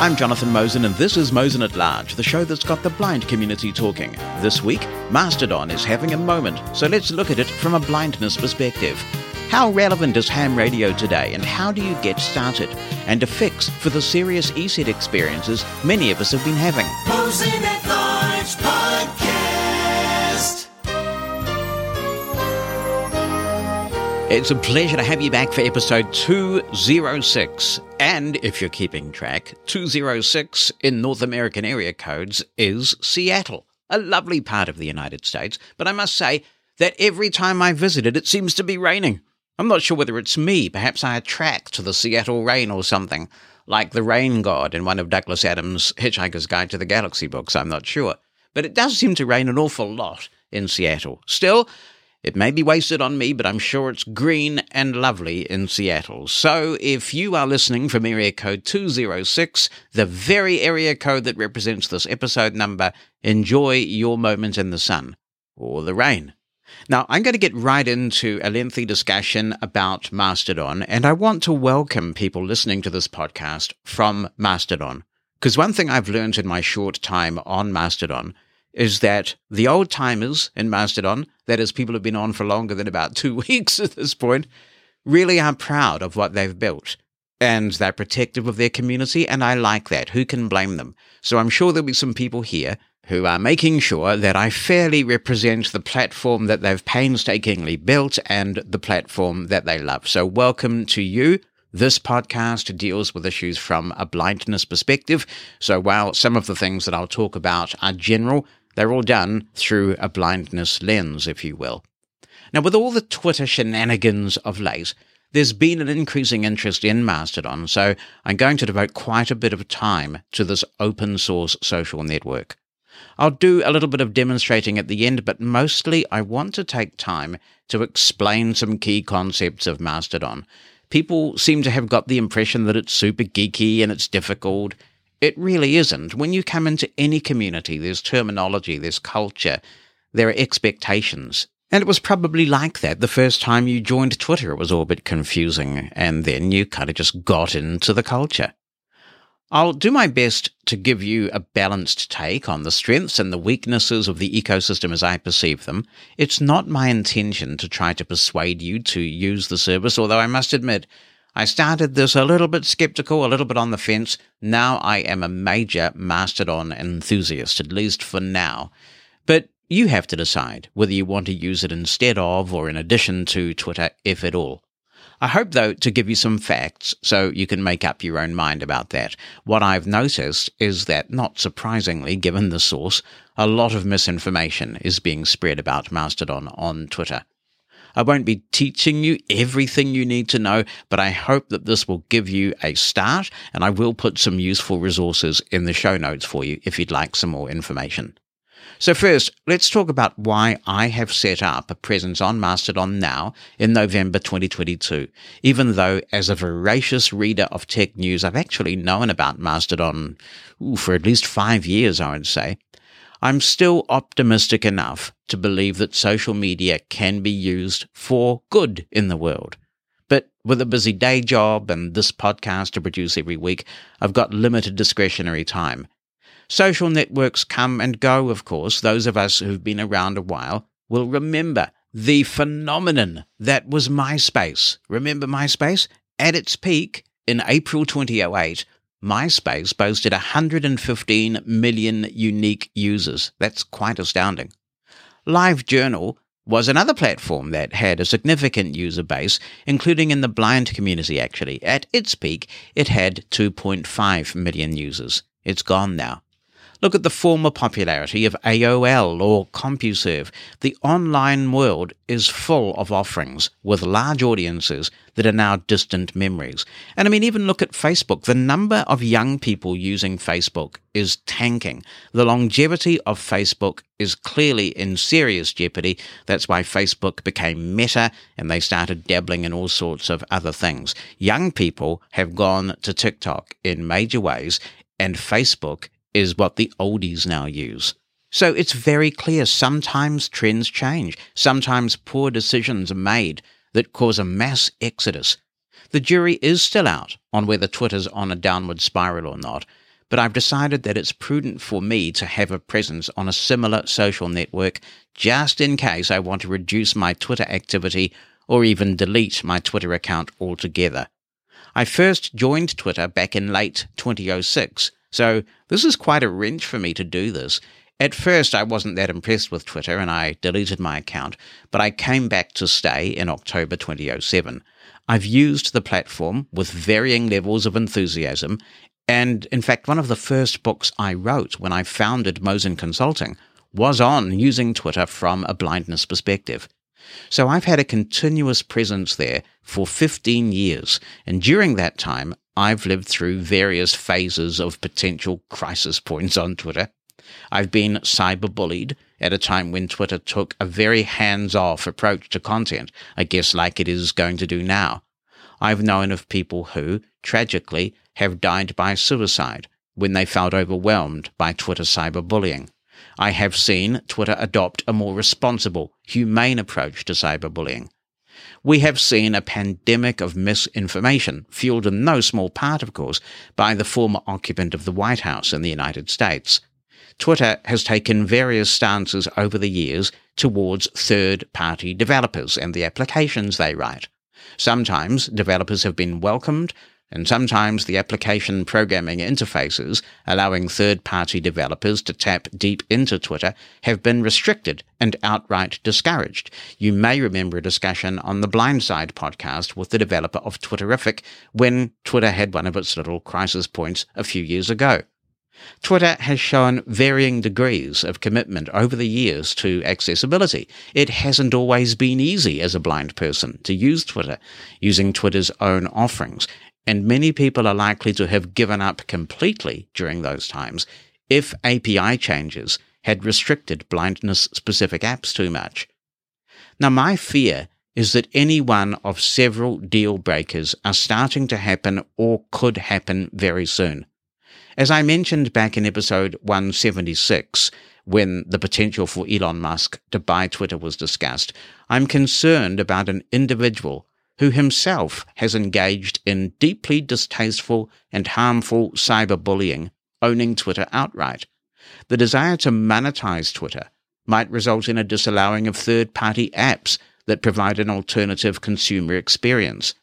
I'm Jonathan Mosen, and this is Mosen at Large, the show that's got the blind community talking. This week, Mastodon is having a moment, so let's look at it from a blindness perspective. How relevant is ham radio today, and how do you get started? And a fix for the serious ESET experiences many of us have been having. It's a pleasure to have you back for episode 206. And if you're keeping track, 206 in North American area codes is Seattle, a lovely part of the United States. But I must say that every time I visit it, it seems to be raining. I'm not sure whether it's me. Perhaps I attract the Seattle rain or something, like the rain god in one of Douglas Adams' Hitchhiker's Guide to the Galaxy books. I'm not sure. But it does seem to rain an awful lot in Seattle. Still, it may be wasted on me, but I'm sure it's green and lovely in Seattle. So if you are listening from area code 206, the very area code that represents this episode number, enjoy your moment in the sun or the rain. Now, I'm going to get right into a lengthy discussion about Mastodon, and I want to welcome people listening to this podcast from Mastodon. Because one thing I've learned in my short time on Mastodon is that the old timers in Mastodon, that is, people who've been on for longer than about two weeks at this point, really are proud of what they've built. And they're protective of their community, and I like that. Who can blame them? So I'm sure there'll be some people here who are making sure that I fairly represent the platform that they've painstakingly built and the platform that they love. So welcome to you. This podcast deals with issues from a blindness perspective. So while some of the things that I'll talk about are general, they're all done through a blindness lens, if you will. Now, with all the Twitter shenanigans of late, there's been an increasing interest in Mastodon, so I'm going to devote quite a bit of time to this open source social network. I'll do a little bit of demonstrating at the end, but mostly I want to take time to explain some key concepts of Mastodon. People seem to have got the impression that it's super geeky and it's difficult. It really isn't. When you come into any community, there's terminology, there's culture, there are expectations. And it was probably like that the first time you joined Twitter. It was all a bit confusing, and then you kind of just got into the culture. I'll do my best to give you a balanced take on the strengths and the weaknesses of the ecosystem as I perceive them. It's not my intention to try to persuade you to use the service, although I must admit, I started this a little bit skeptical, a little bit on the fence. Now I am a major Mastodon enthusiast, at least for now. But you have to decide whether you want to use it instead of or in addition to Twitter, if at all. I hope, though, to give you some facts so you can make up your own mind about that. What I've noticed is that, not surprisingly, given the source, a lot of misinformation is being spread about Mastodon on Twitter. I won't be teaching you everything you need to know, but I hope that this will give you a start, and I will put some useful resources in the show notes for you if you'd like some more information. So first, let's talk about why I have set up a presence on Mastodon now in November 2022, even though as a voracious reader of tech news, I've actually known about Mastodon ooh, for at least five years, I would say. I'm still optimistic enough to believe that social media can be used for good in the world. But with a busy day job and this podcast to produce every week, I've got limited discretionary time. Social networks come and go, of course. Those of us who've been around a while will remember the phenomenon that was MySpace. Remember MySpace? At its peak in April 2008, MySpace boasted 115 million unique users. That's quite astounding. LiveJournal was another platform that had a significant user base, including in the blind community, actually. At its peak, it had 2.5 million users. It's gone now. Look at the former popularity of AOL or CompuServe. The online world is full of offerings with large audiences that are now distant memories. And I mean, even look at Facebook. The number of young people using Facebook is tanking. The longevity of Facebook is clearly in serious jeopardy. That's why Facebook became Meta and they started dabbling in all sorts of other things. Young people have gone to TikTok in major ways and Facebook is what the oldies now use. So it's very clear sometimes trends change, sometimes poor decisions are made that cause a mass exodus. The jury is still out on whether Twitter's on a downward spiral or not, but I've decided that it's prudent for me to have a presence on a similar social network just in case I want to reduce my Twitter activity or even delete my Twitter account altogether. I first joined Twitter back in late 2006, so this is quite a wrench for me to do this. At first, I wasn't that impressed with Twitter and I deleted my account, but I came back to stay in October 2007. I've used the platform with varying levels of enthusiasm, and in fact, one of the first books I wrote when I founded Mosen Consulting was on using Twitter from a blindness perspective. So I've had a continuous presence there for 15 years, and during that time, I've lived through various phases of potential crisis points on Twitter. I've been cyberbullied at a time when Twitter took a very hands off approach to content, I guess like it is going to do now. I've known of people who, tragically, have died by suicide when they felt overwhelmed by Twitter cyberbullying. I have seen Twitter adopt a more responsible, humane approach to cyberbullying. We have seen a pandemic of misinformation, fueled in no small part, of course, by the former occupant of the White House in the United States. Twitter has taken various stances over the years towards third party developers and the applications they write. Sometimes developers have been welcomed, and sometimes the application programming interfaces allowing third party developers to tap deep into Twitter have been restricted and outright discouraged. You may remember a discussion on the Blindside podcast with the developer of Twitterrific when Twitter had one of its little crisis points a few years ago. Twitter has shown varying degrees of commitment over the years to accessibility. It hasn't always been easy as a blind person to use Twitter, using Twitter's own offerings, and many people are likely to have given up completely during those times if API changes had restricted blindness specific apps too much. Now, my fear is that any one of several deal breakers are starting to happen or could happen very soon. As I mentioned back in episode 176, when the potential for Elon Musk to buy Twitter was discussed, I'm concerned about an individual who himself has engaged in deeply distasteful and harmful cyberbullying, owning Twitter outright. The desire to monetize Twitter might result in a disallowing of third party apps that provide an alternative consumer experience.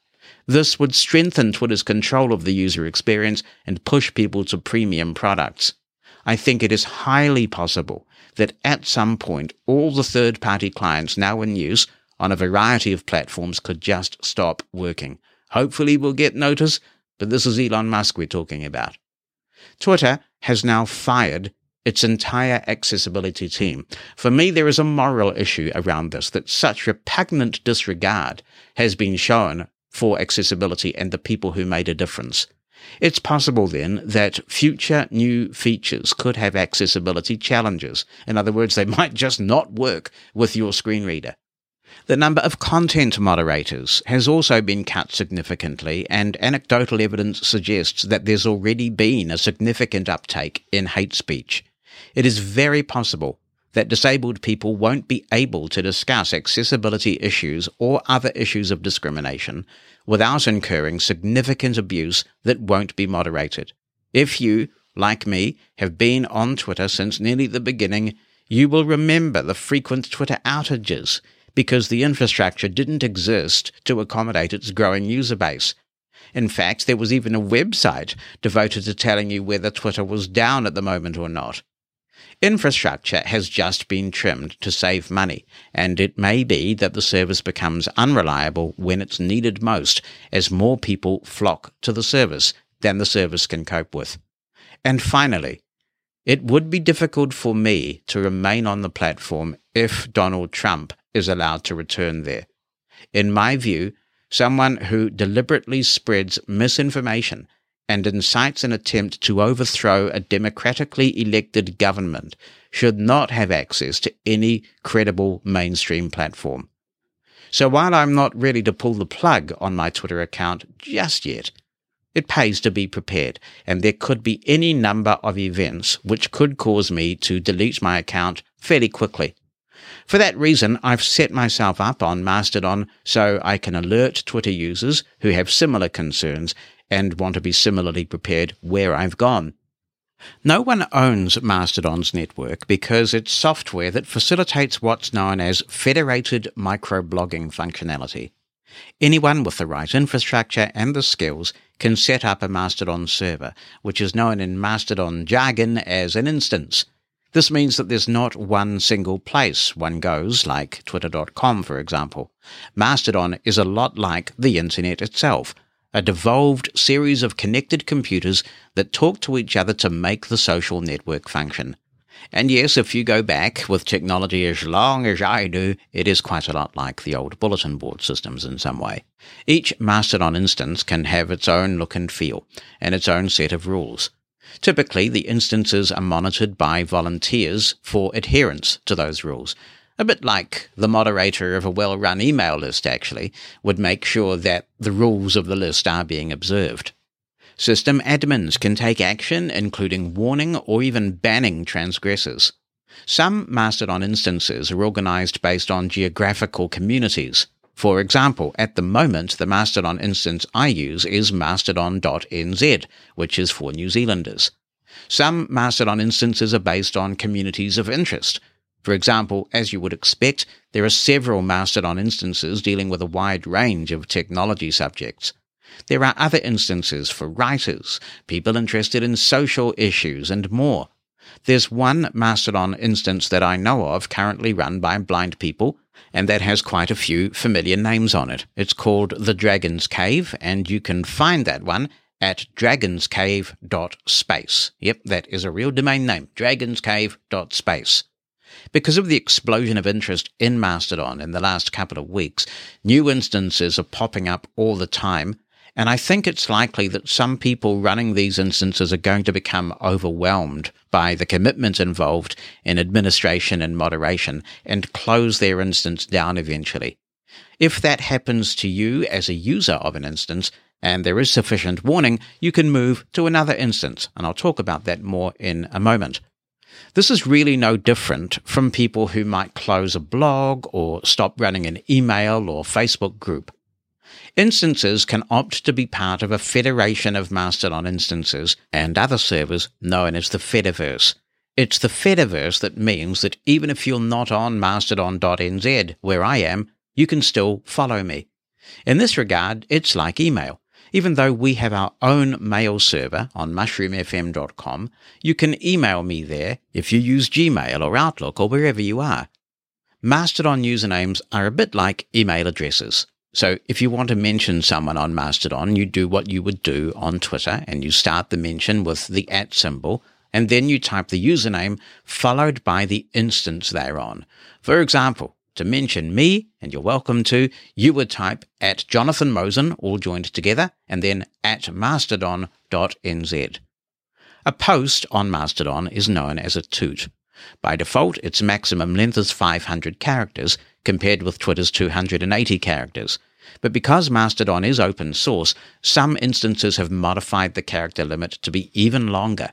This would strengthen Twitter's control of the user experience and push people to premium products. I think it is highly possible that at some point all the third party clients now in use on a variety of platforms could just stop working. Hopefully we'll get notice, but this is Elon Musk we're talking about. Twitter has now fired its entire accessibility team. For me, there is a moral issue around this that such repugnant disregard has been shown for accessibility and the people who made a difference. It's possible then that future new features could have accessibility challenges. In other words, they might just not work with your screen reader. The number of content moderators has also been cut significantly, and anecdotal evidence suggests that there's already been a significant uptake in hate speech. It is very possible that disabled people won't be able to discuss accessibility issues or other issues of discrimination without incurring significant abuse that won't be moderated. If you, like me, have been on Twitter since nearly the beginning, you will remember the frequent Twitter outages because the infrastructure didn't exist to accommodate its growing user base. In fact, there was even a website devoted to telling you whether Twitter was down at the moment or not. Infrastructure has just been trimmed to save money, and it may be that the service becomes unreliable when it's needed most as more people flock to the service than the service can cope with. And finally, it would be difficult for me to remain on the platform if Donald Trump is allowed to return there. In my view, someone who deliberately spreads misinformation and incites an attempt to overthrow a democratically elected government should not have access to any credible mainstream platform. So while I'm not ready to pull the plug on my Twitter account just yet, it pays to be prepared, and there could be any number of events which could cause me to delete my account fairly quickly. For that reason, I've set myself up on Mastodon so I can alert Twitter users who have similar concerns and want to be similarly prepared where I've gone. No one owns Mastodon's network because it's software that facilitates what's known as federated microblogging functionality. Anyone with the right infrastructure and the skills can set up a Mastodon server, which is known in Mastodon jargon as an instance. This means that there's not one single place one goes, like Twitter.com, for example. Mastodon is a lot like the internet itself a devolved series of connected computers that talk to each other to make the social network function. And yes, if you go back with technology as long as I do, it is quite a lot like the old bulletin board systems in some way. Each Mastodon instance can have its own look and feel, and its own set of rules. Typically, the instances are monitored by volunteers for adherence to those rules, a bit like the moderator of a well run email list, actually, would make sure that the rules of the list are being observed. System admins can take action, including warning or even banning transgressors. Some Mastodon instances are organized based on geographical communities. For example, at the moment, the Mastodon instance I use is mastodon.nz, which is for New Zealanders. Some Mastodon instances are based on communities of interest, for example, as you would expect, there are several Mastodon instances dealing with a wide range of technology subjects. There are other instances for writers, people interested in social issues, and more. There's one Mastodon instance that I know of currently run by blind people, and that has quite a few familiar names on it. It's called The Dragon's Cave, and you can find that one at dragonscave.space. Yep, that is a real domain name, dragonscave.space. Because of the explosion of interest in Mastodon in the last couple of weeks, new instances are popping up all the time. And I think it's likely that some people running these instances are going to become overwhelmed by the commitment involved in administration and moderation and close their instance down eventually. If that happens to you as a user of an instance, and there is sufficient warning, you can move to another instance, and I'll talk about that more in a moment. This is really no different from people who might close a blog or stop running an email or Facebook group. Instances can opt to be part of a federation of Mastodon instances and other servers known as the Fediverse. It's the Fediverse that means that even if you're not on mastodon.nz, where I am, you can still follow me. In this regard, it's like email. Even though we have our own mail server on mushroomfm.com, you can email me there if you use Gmail or Outlook or wherever you are. Mastodon usernames are a bit like email addresses. So if you want to mention someone on Mastodon, you do what you would do on Twitter and you start the mention with the at symbol and then you type the username followed by the instance they're on. For example, to mention me, and you're welcome to, you would type at Jonathan Mosen, all joined together, and then at mastodon.nz. A post on Mastodon is known as a toot. By default, its maximum length is 500 characters, compared with Twitter's 280 characters. But because Mastodon is open source, some instances have modified the character limit to be even longer.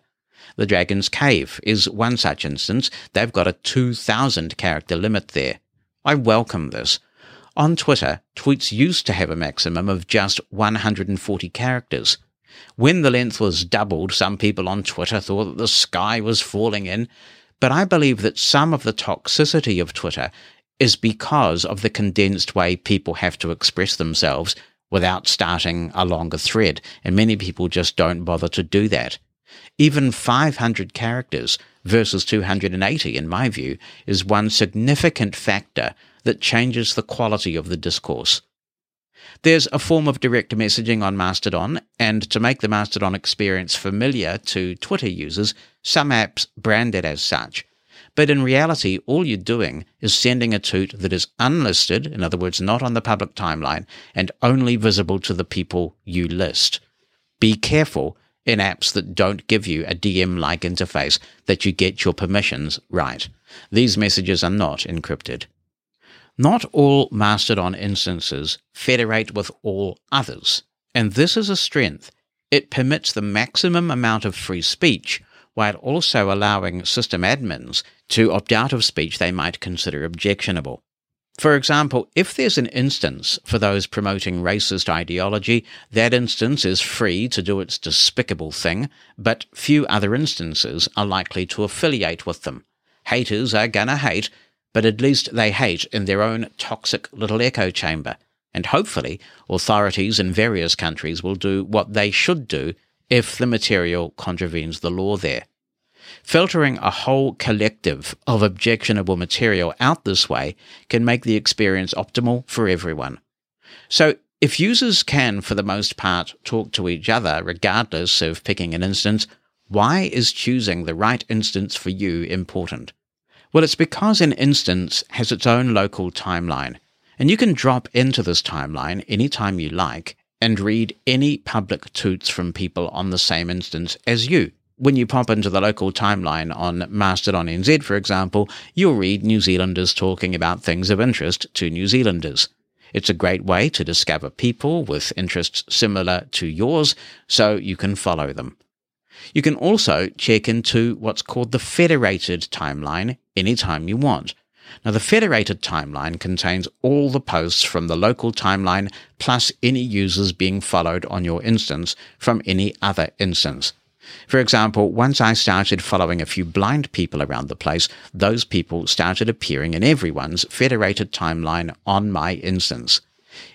The Dragon's Cave is one such instance. They've got a 2,000 character limit there. I welcome this. On Twitter, tweets used to have a maximum of just 140 characters. When the length was doubled, some people on Twitter thought that the sky was falling in, but I believe that some of the toxicity of Twitter is because of the condensed way people have to express themselves without starting a longer thread, and many people just don't bother to do that. Even 500 characters versus 280, in my view, is one significant factor that changes the quality of the discourse. There's a form of direct messaging on Mastodon, and to make the Mastodon experience familiar to Twitter users, some apps brand it as such. But in reality, all you're doing is sending a toot that is unlisted, in other words, not on the public timeline, and only visible to the people you list. Be careful in apps that don't give you a DM like interface that you get your permissions right. These messages are not encrypted. Not all Mastodon instances federate with all others, and this is a strength. It permits the maximum amount of free speech while also allowing system admins to opt out of speech they might consider objectionable. For example, if there's an instance for those promoting racist ideology, that instance is free to do its despicable thing, but few other instances are likely to affiliate with them. Haters are gonna hate, but at least they hate in their own toxic little echo chamber. And hopefully, authorities in various countries will do what they should do if the material contravenes the law there. Filtering a whole collective of objectionable material out this way can make the experience optimal for everyone. So, if users can, for the most part, talk to each other regardless of picking an instance, why is choosing the right instance for you important? Well, it's because an instance has its own local timeline, and you can drop into this timeline anytime you like and read any public toots from people on the same instance as you when you pop into the local timeline on Mastodon NZ, for example, you'll read New Zealanders talking about things of interest to New Zealanders. It's a great way to discover people with interests similar to yours so you can follow them. You can also check into what's called the federated timeline anytime you want. Now, the federated timeline contains all the posts from the local timeline plus any users being followed on your instance from any other instance. For example, once I started following a few blind people around the place, those people started appearing in everyone's federated timeline on my instance.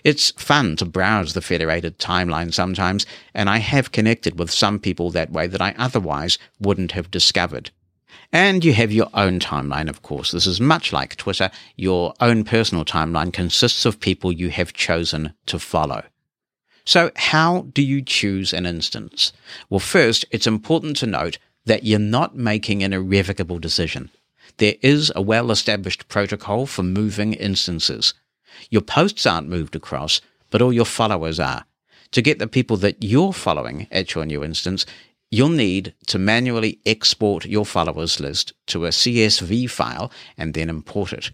It's fun to browse the federated timeline sometimes, and I have connected with some people that way that I otherwise wouldn't have discovered. And you have your own timeline, of course. This is much like Twitter. Your own personal timeline consists of people you have chosen to follow. So, how do you choose an instance? Well, first, it's important to note that you're not making an irrevocable decision. There is a well established protocol for moving instances. Your posts aren't moved across, but all your followers are. To get the people that you're following at your new instance, you'll need to manually export your followers list to a CSV file and then import it.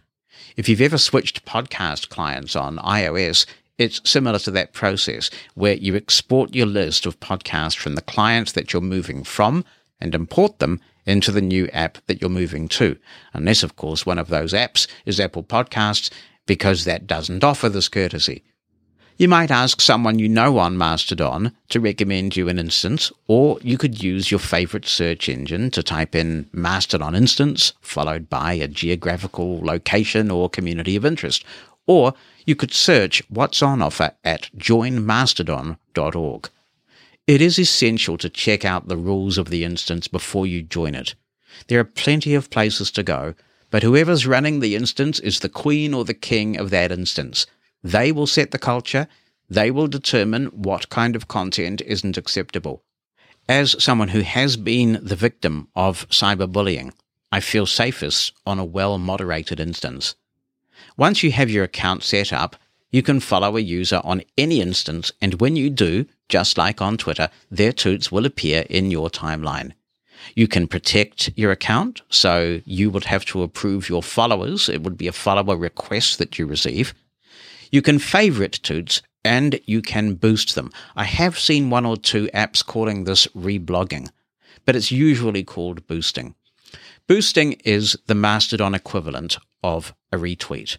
If you've ever switched podcast clients on iOS, it's similar to that process where you export your list of podcasts from the clients that you're moving from and import them into the new app that you're moving to. Unless, of course, one of those apps is Apple Podcasts, because that doesn't offer this courtesy. You might ask someone you know on Mastodon to recommend you an instance, or you could use your favorite search engine to type in Mastodon instance, followed by a geographical location or community of interest, or you could search what's on offer at joinmastodon.org. It is essential to check out the rules of the instance before you join it. There are plenty of places to go, but whoever's running the instance is the queen or the king of that instance. They will set the culture, they will determine what kind of content isn't acceptable. As someone who has been the victim of cyberbullying, I feel safest on a well moderated instance. Once you have your account set up, you can follow a user on any instance, and when you do, just like on Twitter, their toots will appear in your timeline. You can protect your account, so you would have to approve your followers. It would be a follower request that you receive. You can favorite toots and you can boost them. I have seen one or two apps calling this reblogging, but it's usually called boosting. Boosting is the Mastodon equivalent of a retweet.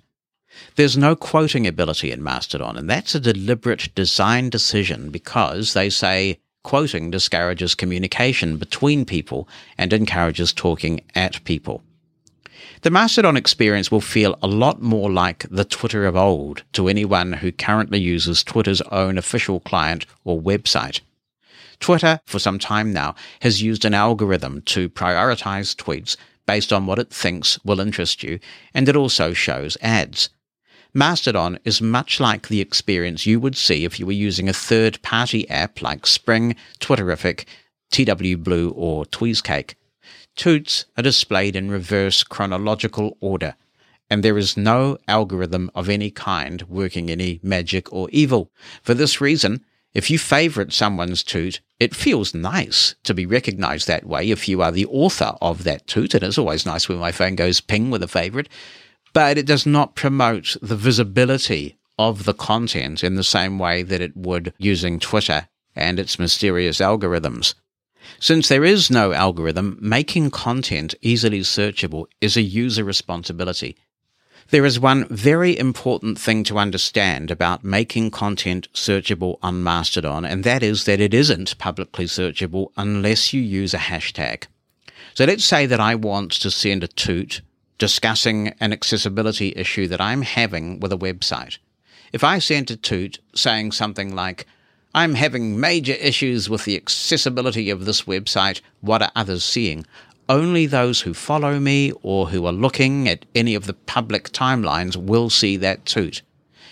There's no quoting ability in Mastodon, and that's a deliberate design decision because they say quoting discourages communication between people and encourages talking at people. The Mastodon experience will feel a lot more like the Twitter of old to anyone who currently uses Twitter's own official client or website. Twitter, for some time now, has used an algorithm to prioritize tweets based on what it thinks will interest you, and it also shows ads. Mastodon is much like the experience you would see if you were using a third party app like Spring, Twitterrific, TW Blue, or TweeseCake. Toots are displayed in reverse chronological order, and there is no algorithm of any kind working any magic or evil. For this reason, if you favorite someone's toot, it feels nice to be recognized that way if you are the author of that toot. And it's always nice when my phone goes ping with a favorite but it does not promote the visibility of the content in the same way that it would using Twitter and its mysterious algorithms. Since there is no algorithm, making content easily searchable is a user responsibility. There is one very important thing to understand about making content searchable on Mastodon, and that is that it isn't publicly searchable unless you use a hashtag. So let's say that I want to send a toot discussing an accessibility issue that I'm having with a website. If I sent a toot saying something like, I'm having major issues with the accessibility of this website, what are others seeing? only those who follow me or who are looking at any of the public timelines will see that toot.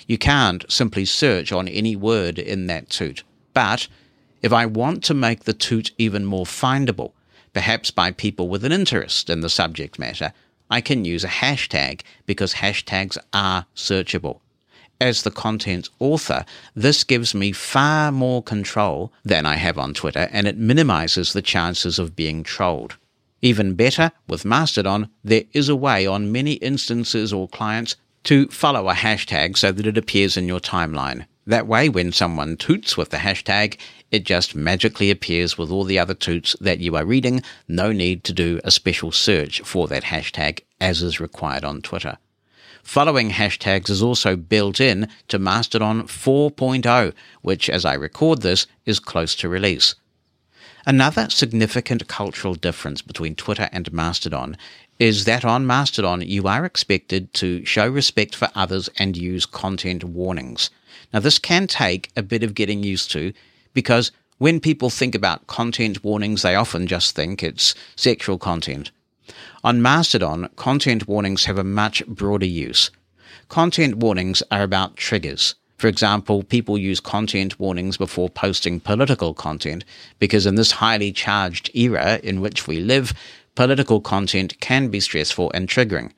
You can't simply search on any word in that toot. But if I want to make the toot even more findable, perhaps by people with an interest in the subject matter, I can use a hashtag because hashtags are searchable. As the content author, this gives me far more control than I have on Twitter and it minimizes the chances of being trolled. Even better, with Mastodon, there is a way on many instances or clients to follow a hashtag so that it appears in your timeline. That way, when someone toots with the hashtag, it just magically appears with all the other toots that you are reading. No need to do a special search for that hashtag as is required on Twitter. Following hashtags is also built in to Mastodon 4.0, which, as I record this, is close to release. Another significant cultural difference between Twitter and Mastodon is that on Mastodon you are expected to show respect for others and use content warnings. Now, this can take a bit of getting used to because when people think about content warnings, they often just think it's sexual content. On Mastodon, content warnings have a much broader use. Content warnings are about triggers. For example, people use content warnings before posting political content because in this highly charged era in which we live, political content can be stressful and triggering.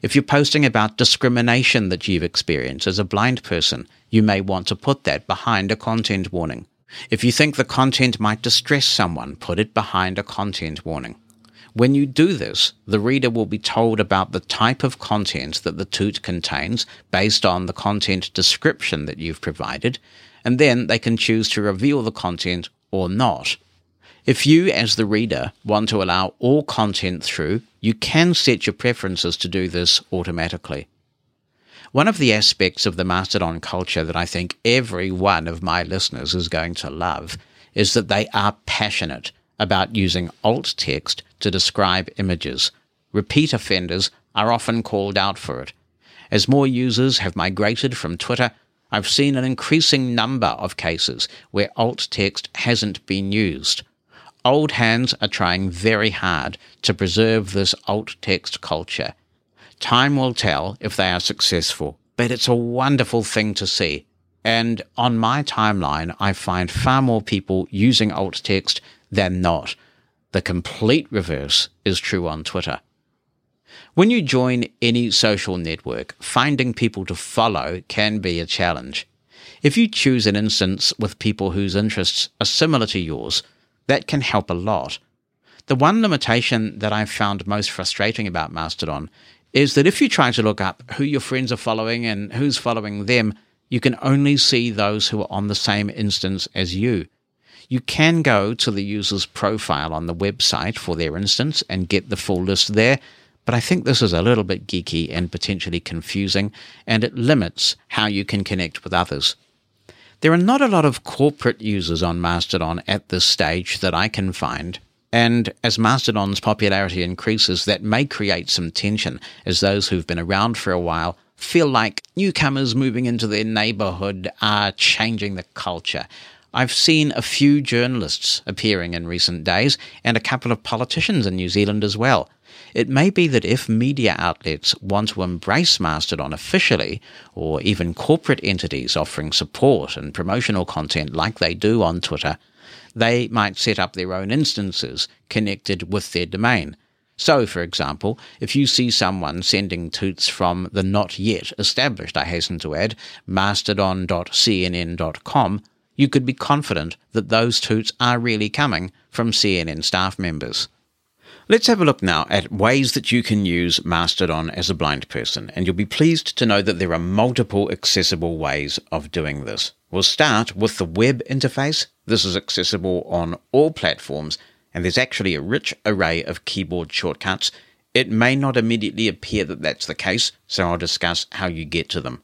If you're posting about discrimination that you've experienced as a blind person, you may want to put that behind a content warning. If you think the content might distress someone, put it behind a content warning. When you do this, the reader will be told about the type of content that the toot contains based on the content description that you've provided, and then they can choose to reveal the content or not. If you, as the reader, want to allow all content through, you can set your preferences to do this automatically. One of the aspects of the Mastodon culture that I think every one of my listeners is going to love is that they are passionate about using alt text to describe images. Repeat offenders are often called out for it. As more users have migrated from Twitter, I've seen an increasing number of cases where alt text hasn't been used. Old hands are trying very hard to preserve this alt text culture. Time will tell if they are successful, but it's a wonderful thing to see. And on my timeline, I find far more people using alt text than not. The complete reverse is true on Twitter. When you join any social network, finding people to follow can be a challenge. If you choose an instance with people whose interests are similar to yours, that can help a lot. The one limitation that I've found most frustrating about Mastodon is that if you try to look up who your friends are following and who's following them, you can only see those who are on the same instance as you. You can go to the user's profile on the website for their instance and get the full list there, but I think this is a little bit geeky and potentially confusing, and it limits how you can connect with others. There are not a lot of corporate users on Mastodon at this stage that I can find, and as Mastodon's popularity increases, that may create some tension as those who've been around for a while feel like newcomers moving into their neighborhood are changing the culture. I've seen a few journalists appearing in recent days and a couple of politicians in New Zealand as well. It may be that if media outlets want to embrace Mastodon officially, or even corporate entities offering support and promotional content like they do on Twitter, they might set up their own instances connected with their domain. So, for example, if you see someone sending toots from the not yet established, I hasten to add, mastodon.cnn.com, you could be confident that those toots are really coming from CNN staff members. Let's have a look now at ways that you can use Mastodon as a blind person, and you'll be pleased to know that there are multiple accessible ways of doing this. We'll start with the web interface. This is accessible on all platforms, and there's actually a rich array of keyboard shortcuts. It may not immediately appear that that's the case, so I'll discuss how you get to them.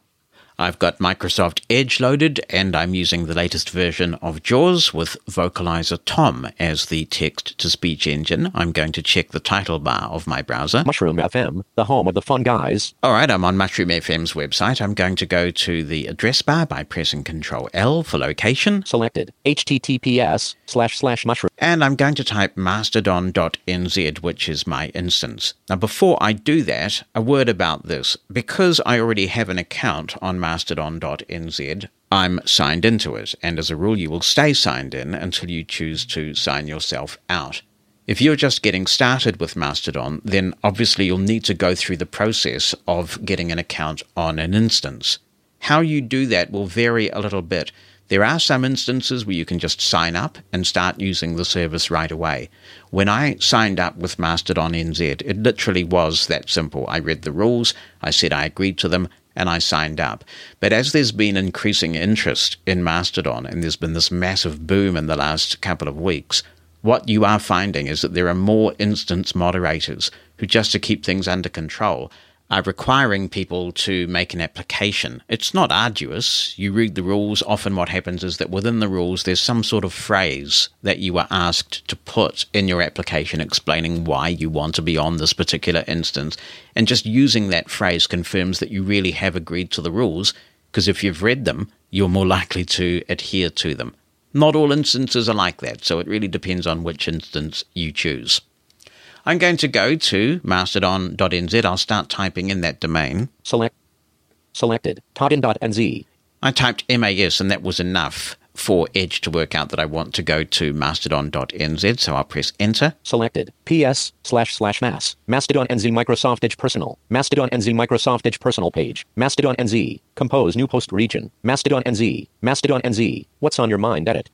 I've got Microsoft Edge loaded and I'm using the latest version of JAWS with Vocalizer Tom as the text to speech engine. I'm going to check the title bar of my browser. Mushroom FM, the home of the fun guys. All right, I'm on Mushroom FM's website. I'm going to go to the address bar by pressing Control L for location. Selected. HTTPS slash slash mushroom. And I'm going to type mastodon.nz, which is my instance. Now, before I do that, a word about this. Because I already have an account on mastodon.nz, I'm signed into it, and as a rule, you will stay signed in until you choose to sign yourself out. If you're just getting started with Mastodon, then obviously you'll need to go through the process of getting an account on an instance. How you do that will vary a little bit. There are some instances where you can just sign up and start using the service right away. When I signed up with Mastodon NZ, it literally was that simple. I read the rules, I said I agreed to them, and I signed up. But as there's been increasing interest in Mastodon, and there's been this massive boom in the last couple of weeks, what you are finding is that there are more instance moderators who, just to keep things under control, are requiring people to make an application. It's not arduous. You read the rules. Often, what happens is that within the rules, there's some sort of phrase that you are asked to put in your application explaining why you want to be on this particular instance. And just using that phrase confirms that you really have agreed to the rules, because if you've read them, you're more likely to adhere to them. Not all instances are like that, so it really depends on which instance you choose. I'm going to go to mastodon.nz. I'll start typing in that domain. Select. Selected. Todin.nz. I typed MAS and that was enough for Edge to work out that I want to go to mastodon.nz, so I'll press enter. Selected. PS slash slash mass. Mastodon NZ Microsoft Edge Personal. Mastodon NZ Microsoft Edge Personal page. Mastodon NZ. Compose new post region. Mastodon NZ. Mastodon NZ. What's on your mind? Edit.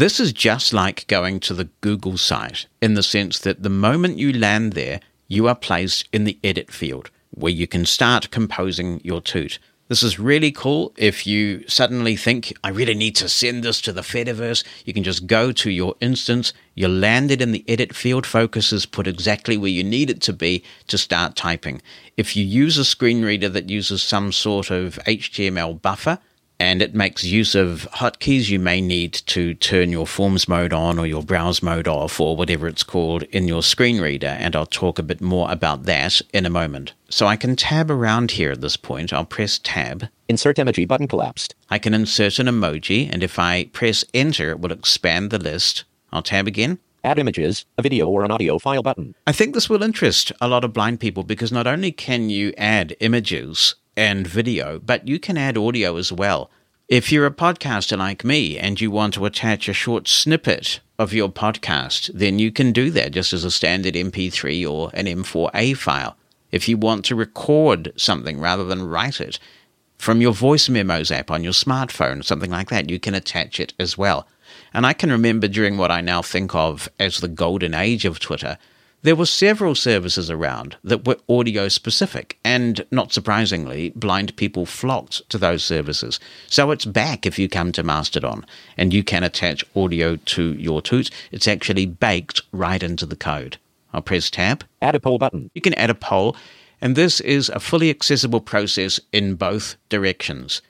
This is just like going to the Google site in the sense that the moment you land there, you are placed in the edit field where you can start composing your toot. This is really cool. If you suddenly think, I really need to send this to the Fediverse, you can just go to your instance, you land it in the edit field, focus is put exactly where you need it to be to start typing. If you use a screen reader that uses some sort of HTML buffer, and it makes use of hotkeys. You may need to turn your forms mode on or your browse mode off or whatever it's called in your screen reader, and I'll talk a bit more about that in a moment. So I can tab around here at this point. I'll press tab. Insert emoji button collapsed. I can insert an emoji, and if I press enter, it will expand the list. I'll tab again. Add images, a video or an audio file button. I think this will interest a lot of blind people because not only can you add images and video, but you can add audio as well. If you're a podcaster like me and you want to attach a short snippet of your podcast, then you can do that just as a standard MP3 or an M4A file. If you want to record something rather than write it from your voice memos app on your smartphone, something like that, you can attach it as well. And I can remember during what I now think of as the golden age of Twitter, there were several services around that were audio specific, and not surprisingly, blind people flocked to those services. So it's back if you come to Mastodon and you can attach audio to your toot. It's actually baked right into the code. I'll press tab. Add a poll button. You can add a poll, and this is a fully accessible process in both directions.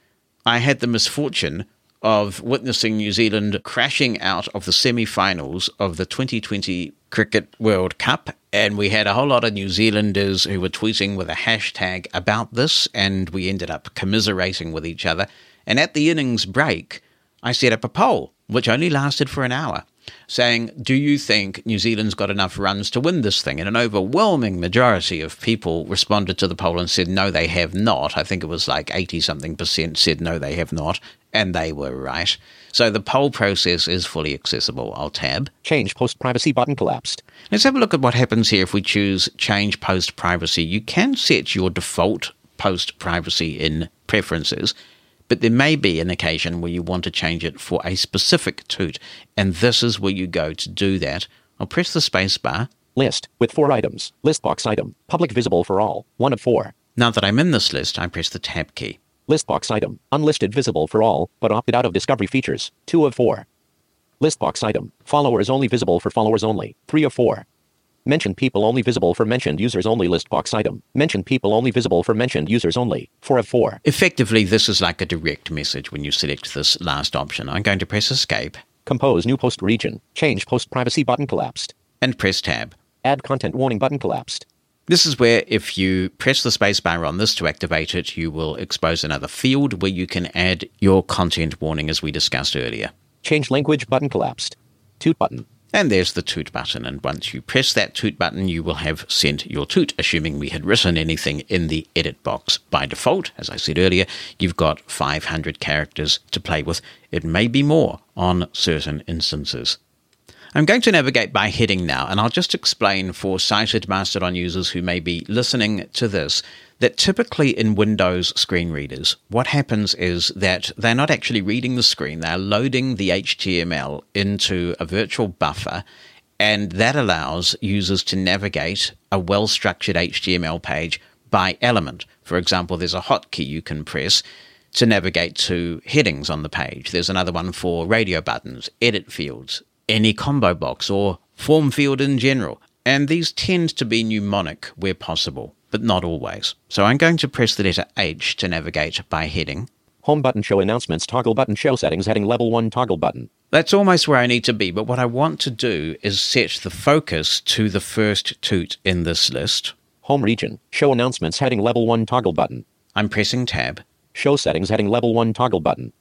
I had the misfortune of witnessing New Zealand crashing out of the semi finals of the 2020 Cricket World Cup. And we had a whole lot of New Zealanders who were tweeting with a hashtag about this, and we ended up commiserating with each other. And at the innings break, I set up a poll, which only lasted for an hour, saying, Do you think New Zealand's got enough runs to win this thing? And an overwhelming majority of people responded to the poll and said, No, they have not. I think it was like 80 something percent said, No, they have not. And they were right. So the poll process is fully accessible. I'll tab. Change post privacy button collapsed. Let's have a look at what happens here if we choose change post privacy. You can set your default post privacy in preferences, but there may be an occasion where you want to change it for a specific toot, and this is where you go to do that. I'll press the space bar. List with four items. List box item. Public visible for all. One of four. Now that I'm in this list, I press the tab key. List box item. Unlisted visible for all, but opted out of discovery features. Two of four. List box item. Followers only visible for followers only. Three of four. Mentioned people only visible for mentioned users only list box item. Mention people only visible for mentioned users only. 4 of 4. Effectively, this is like a direct message when you select this last option. I'm going to press escape Compose new post region. Change post privacy button collapsed. and press tab. Add content warning button collapsed. This is where if you press the spacebar on this to activate it, you will expose another field where you can add your content warning as we discussed earlier. Change language button collapsed. Toot button. And there's the toot button, and once you press that toot button, you will have sent your toot, assuming we had written anything in the edit box. By default, as I said earlier, you've got 500 characters to play with. It may be more on certain instances. I'm going to navigate by heading now, and I'll just explain for sighted Mastodon users who may be listening to this that typically in Windows screen readers, what happens is that they're not actually reading the screen, they're loading the HTML into a virtual buffer, and that allows users to navigate a well structured HTML page by element. For example, there's a hotkey you can press to navigate to headings on the page. There's another one for radio buttons, edit fields, any combo box, or form field in general. And these tend to be mnemonic where possible, but not always. So I'm going to press the letter H to navigate by heading. Home button show announcements toggle button show settings heading level 1 toggle button. That's almost where I need to be, but what I want to do is set the focus to the first toot in this list. Home region. Show announcements heading level 1 toggle button. I'm pressing tab. Show settings heading level 1 toggle button.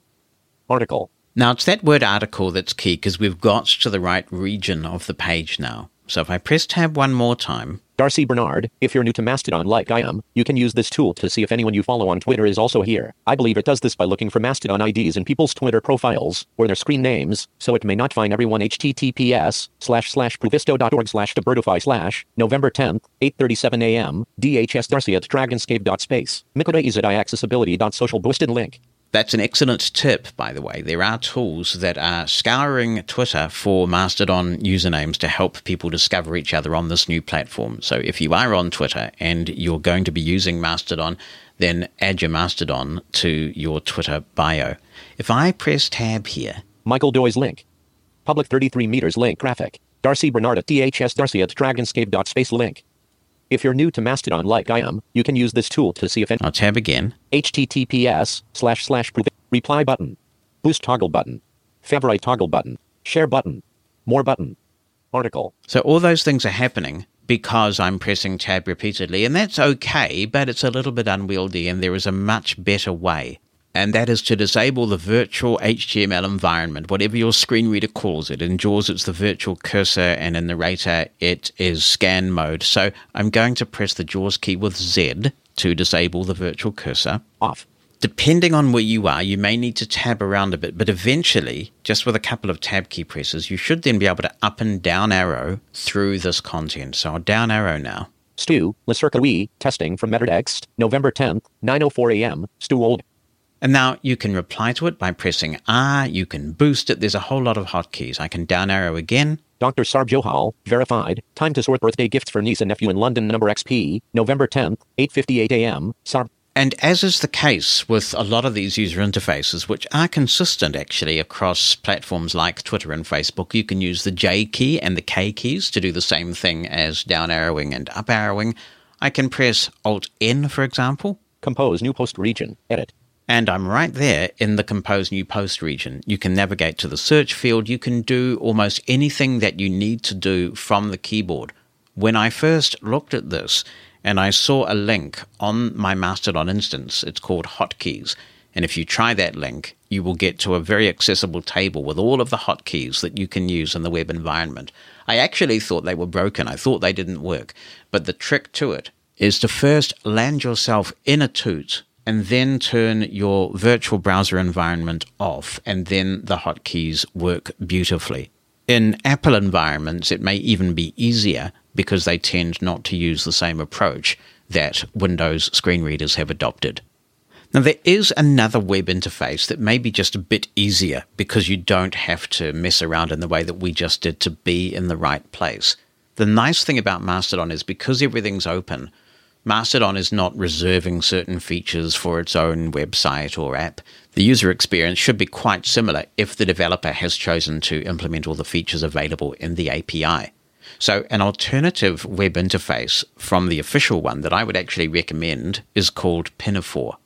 Article. Now, it's that word article that's key because we've got to the right region of the page now. So if I press tab one more time, Darcy Bernard, if you're new to Mastodon like I am, you can use this tool to see if anyone you follow on Twitter is also here. I believe it does this by looking for Mastodon IDs in people's Twitter profiles, or their screen names, so it may not find everyone https slash slash pruvisto.org slash debirdify slash November 10th, 8.37 a.m., DHS Darcy at dragonscape.space, Mikoda is at iaccessibility.social boosted link. That's an excellent tip, by the way. There are tools that are scouring Twitter for Mastodon usernames to help people discover each other on this new platform. So if you are on Twitter and you're going to be using Mastodon, then add your Mastodon to your Twitter bio. If I press tab here, Michael Doy's link. Public 33 meters link graphic. Darcy Bernard at DHS Darcy at dragonscape.space link. If you're new to Mastodon like I am, you can use this tool to see if any I'll tab again. https slash slash reply button, boost toggle button, favorite toggle button, share button, more button, article. So all those things are happening because I'm pressing tab repeatedly, and that's okay, but it's a little bit unwieldy, and there is a much better way. And that is to disable the virtual HTML environment, whatever your screen reader calls it. In JAWS, it's the virtual cursor, and in Narrator, it is scan mode. So I'm going to press the JAWS key with Z to disable the virtual cursor. Off. Depending on where you are, you may need to tab around a bit, but eventually, just with a couple of tab key presses, you should then be able to up and down arrow through this content. So I'll down arrow now. Stu, Lacirca testing from Metatext, November 10th, 9.04 a.m., Stu Old. And now you can reply to it by pressing R, you can boost it. There's a whole lot of hotkeys. I can down arrow again. Dr. Sarb Johal, verified, time to sort birthday gifts for niece and nephew in London number XP, November 10th, 8.58 a.m., Sarb. And as is the case with a lot of these user interfaces, which are consistent actually across platforms like Twitter and Facebook, you can use the J key and the K keys to do the same thing as down arrowing and up arrowing. I can press Alt N, for example, Compose new post region, edit. And I'm right there in the Compose New Post region. You can navigate to the search field. You can do almost anything that you need to do from the keyboard. When I first looked at this and I saw a link on my Mastodon instance, it's called Hotkeys. And if you try that link, you will get to a very accessible table with all of the hotkeys that you can use in the web environment. I actually thought they were broken. I thought they didn't work. But the trick to it is to first land yourself in a toot and then turn your virtual browser environment off, and then the hotkeys work beautifully. In Apple environments, it may even be easier because they tend not to use the same approach that Windows screen readers have adopted. Now, there is another web interface that may be just a bit easier because you don't have to mess around in the way that we just did to be in the right place. The nice thing about Mastodon is because everything's open, Mastodon is not reserving certain features for its own website or app. The user experience should be quite similar if the developer has chosen to implement all the features available in the API. So, an alternative web interface from the official one that I would actually recommend is called Pinafore.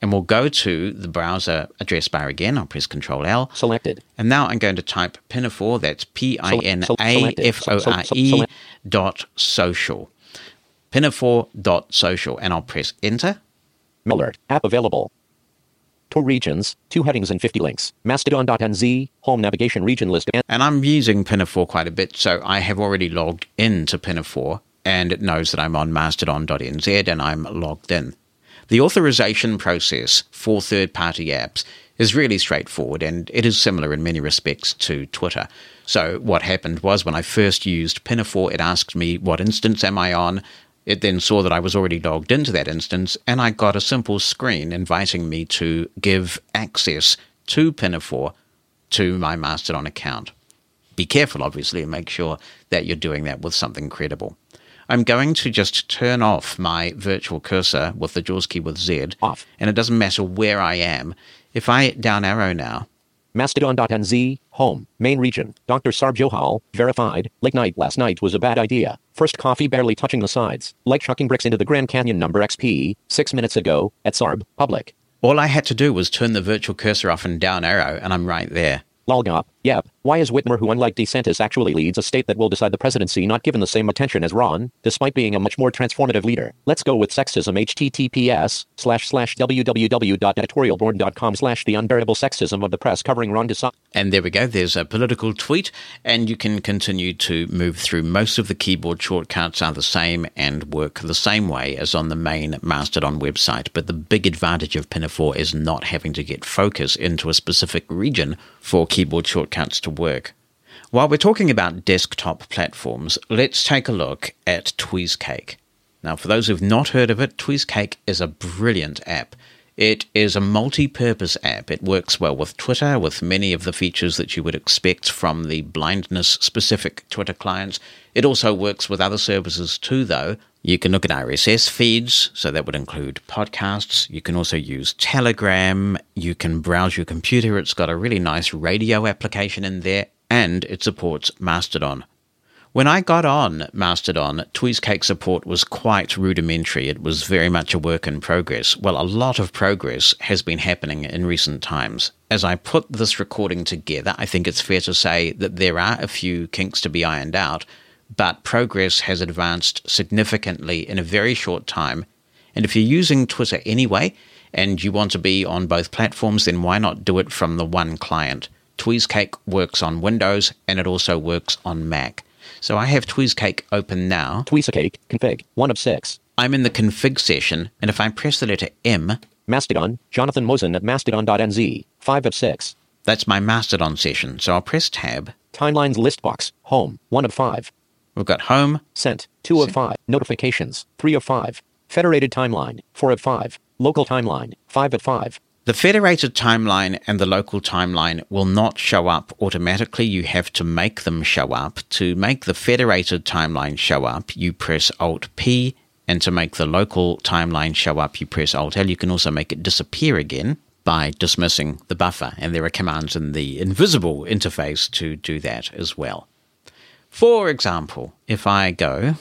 And we'll go to the browser address bar again. I'll press Control L. Selected. And now I'm going to type Pinafore. That's P I N A F O R E dot social. Pinafore dot social. And I'll press Enter. Alert. App available. Tour regions, two headings and 50 links. Mastodon.nz, home navigation region list. And And I'm using Pinafore quite a bit, so I have already logged into Pinafore and it knows that I'm on mastodon.nz and I'm logged in. The authorization process for third party apps is really straightforward and it is similar in many respects to Twitter. So, what happened was when I first used Pinafore, it asked me what instance am I on. It then saw that I was already logged into that instance, and I got a simple screen inviting me to give access to Pinafore to my Mastodon account. Be careful, obviously, and make sure that you're doing that with something credible. I'm going to just turn off my virtual cursor with the JAWS key with Z, Off. and it doesn't matter where I am. If I down arrow now, Mastodon.nz, home, main region. Dr. Sarb Johal, verified. Late night last night was a bad idea. First coffee barely touching the sides. Like chucking bricks into the Grand Canyon number XP, six minutes ago, at Sarb, public. all I had to do was turn the virtual cursor off and down arrow, and I'm right there. Lolgop, yep. Why is Whitmer, who unlike DeSantis actually leads a state that will decide the presidency, not given the same attention as Ron, despite being a much more transformative leader? Let's go with sexism. HTTPS slash slash www.editorialboard.com slash the unbearable sexism of the press covering Ron DeSantis. And there we go, there's a political tweet, and you can continue to move through. Most of the keyboard shortcuts are the same and work the same way as on the main Mastodon website. But the big advantage of Pinafore is not having to get focus into a specific region for keyboard shortcuts to work. While we're talking about desktop platforms, let's take a look at TweeseCake. Now, for those who've not heard of it, TweeseCake is a brilliant app. It is a multi purpose app. It works well with Twitter, with many of the features that you would expect from the blindness specific Twitter clients. It also works with other services too, though. You can look at RSS feeds, so that would include podcasts. You can also use Telegram. You can browse your computer. It's got a really nice radio application in there, and it supports Mastodon. When I got on Mastodon, TweeseCake support was quite rudimentary. It was very much a work in progress. Well, a lot of progress has been happening in recent times. As I put this recording together, I think it's fair to say that there are a few kinks to be ironed out, but progress has advanced significantly in a very short time. And if you're using Twitter anyway, and you want to be on both platforms, then why not do it from the one client? TweeseCake works on Windows and it also works on Mac. So I have TweeseCake open now. TweeseCake, config, 1 of 6. I'm in the config session, and if I press the letter M, Mastodon, Jonathan Mosen at mastodon.nz, 5 of 6. that's my Mastodon session. So I'll press Tab. Timelines list box, home, 1 of 5. We've got Home, Sent, 2 of 5. Notifications, 3 of 5. Federated timeline, 4 of 5. Local timeline, 5 of 5. The federated timeline and the local timeline will not show up automatically. You have to make them show up. To make the federated timeline show up, you press Alt P, and to make the local timeline show up, you press Alt L. You can also make it disappear again by dismissing the buffer, and there are commands in the invisible interface to do that as well. For example, if I go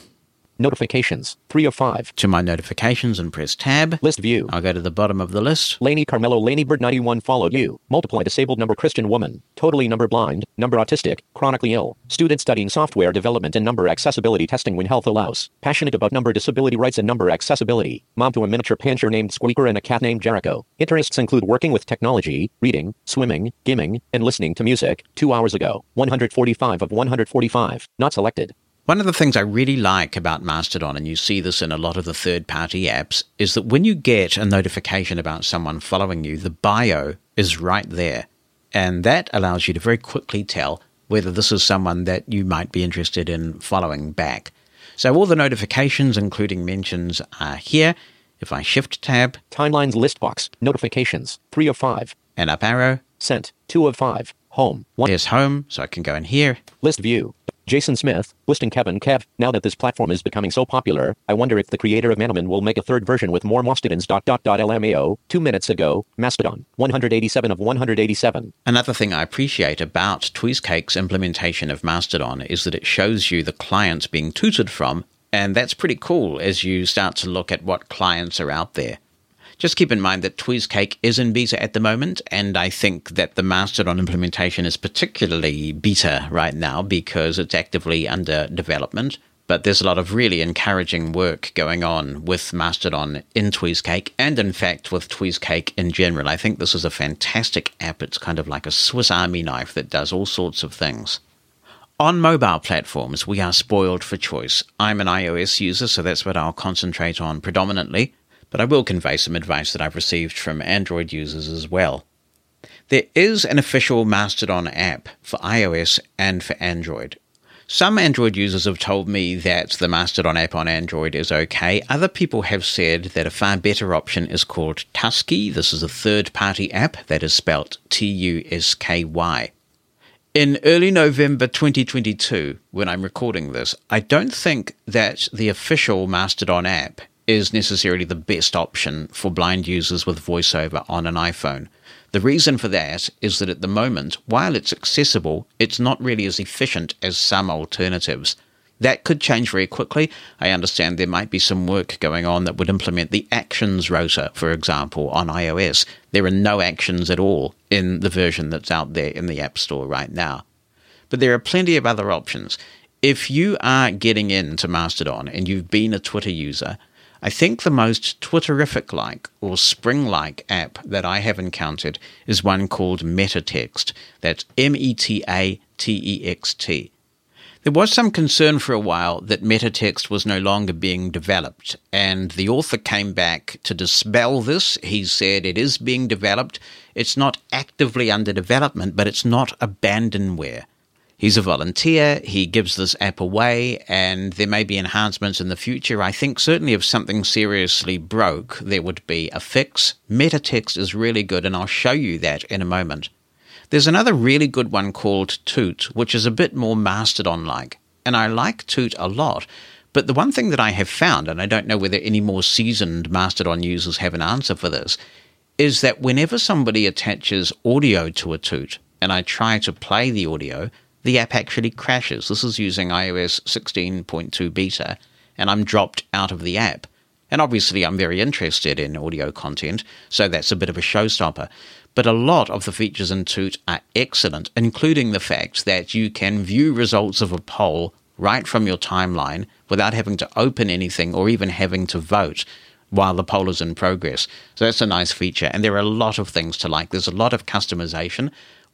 Notifications, 3 of 5. to my notifications and press Tab, List view. I'll go to the bottom of the list. Laney Carmelo Laney Bird 91 followed you. Multiply disabled number Christian woman. Totally number blind. Number autistic. Chronically ill. Student studying software development and number accessibility testing when health allows. Passionate about number disability rights and number accessibility. Mom to a miniature pancher named Squeaker and a cat named Jericho. Interests include working with technology, reading, swimming, gaming, and listening to music. Two hours ago. 145 of 145. Not selected. One of the things I really like about Mastodon, and you see this in a lot of the third party apps, is that when you get a notification about someone following you, the bio is right there. And that allows you to very quickly tell whether this is someone that you might be interested in following back. So all the notifications, including mentions, are here. If I shift tab Timelines list box. Notifications. 3 of 5. and up arrow, Sent. 2 of 5. Home. One. There's home, so I can go in here. List view. Jason Smith, listing Kevin Kev. Now that this platform is becoming so popular, I wonder if the creator of Manoman will make a third version with more Mastodons. Dot dot dot LMAO. Two minutes ago, Mastodon. 187 of 187. Another thing I appreciate about TweeseCake's implementation of Mastodon is that it shows you the clients being tutored from, and that's pretty cool as you start to look at what clients are out there. Just keep in mind that TweeseCake is in beta at the moment, and I think that the Mastodon implementation is particularly beta right now because it's actively under development. But there's a lot of really encouraging work going on with Mastodon in TweeseCake, and in fact with TweeseCake in general. I think this is a fantastic app. It's kind of like a Swiss Army knife that does all sorts of things. On mobile platforms, we are spoiled for choice. I'm an iOS user, so that's what I'll concentrate on predominantly but I will convey some advice that I've received from Android users as well. There is an official Mastodon app for iOS and for Android. Some Android users have told me that the Mastodon app on Android is okay. Other people have said that a far better option is called Tusky. This is a third party app that is spelt T U S K Y. In early November 2022, when I'm recording this, I don't think that the official Mastodon app is necessarily the best option for blind users with VoiceOver on an iPhone. The reason for that is that at the moment, while it's accessible, it's not really as efficient as some alternatives. That could change very quickly. I understand there might be some work going on that would implement the actions rotor, for example, on iOS. There are no actions at all in the version that's out there in the App Store right now. But there are plenty of other options. If you are getting into Mastodon and you've been a Twitter user, I think the most Twitterrific like or Spring like app that I have encountered is one called Metatext. That's M E T A T E X T. There was some concern for a while that Metatext was no longer being developed, and the author came back to dispel this. He said it is being developed. It's not actively under development, but it's not abandonware. He's a volunteer, he gives this app away, and there may be enhancements in the future. I think certainly if something seriously broke, there would be a fix. Metatext is really good, and I'll show you that in a moment. There's another really good one called Toot, which is a bit more Mastodon like, and I like Toot a lot. But the one thing that I have found, and I don't know whether any more seasoned Mastodon users have an answer for this, is that whenever somebody attaches audio to a Toot, and I try to play the audio, the app actually crashes. This is using iOS 16.2 beta, and I'm dropped out of the app. And obviously, I'm very interested in audio content, so that's a bit of a showstopper. But a lot of the features in Toot are excellent, including the fact that you can view results of a poll right from your timeline without having to open anything or even having to vote while the poll is in progress. So that's a nice feature. And there are a lot of things to like. There's a lot of customization.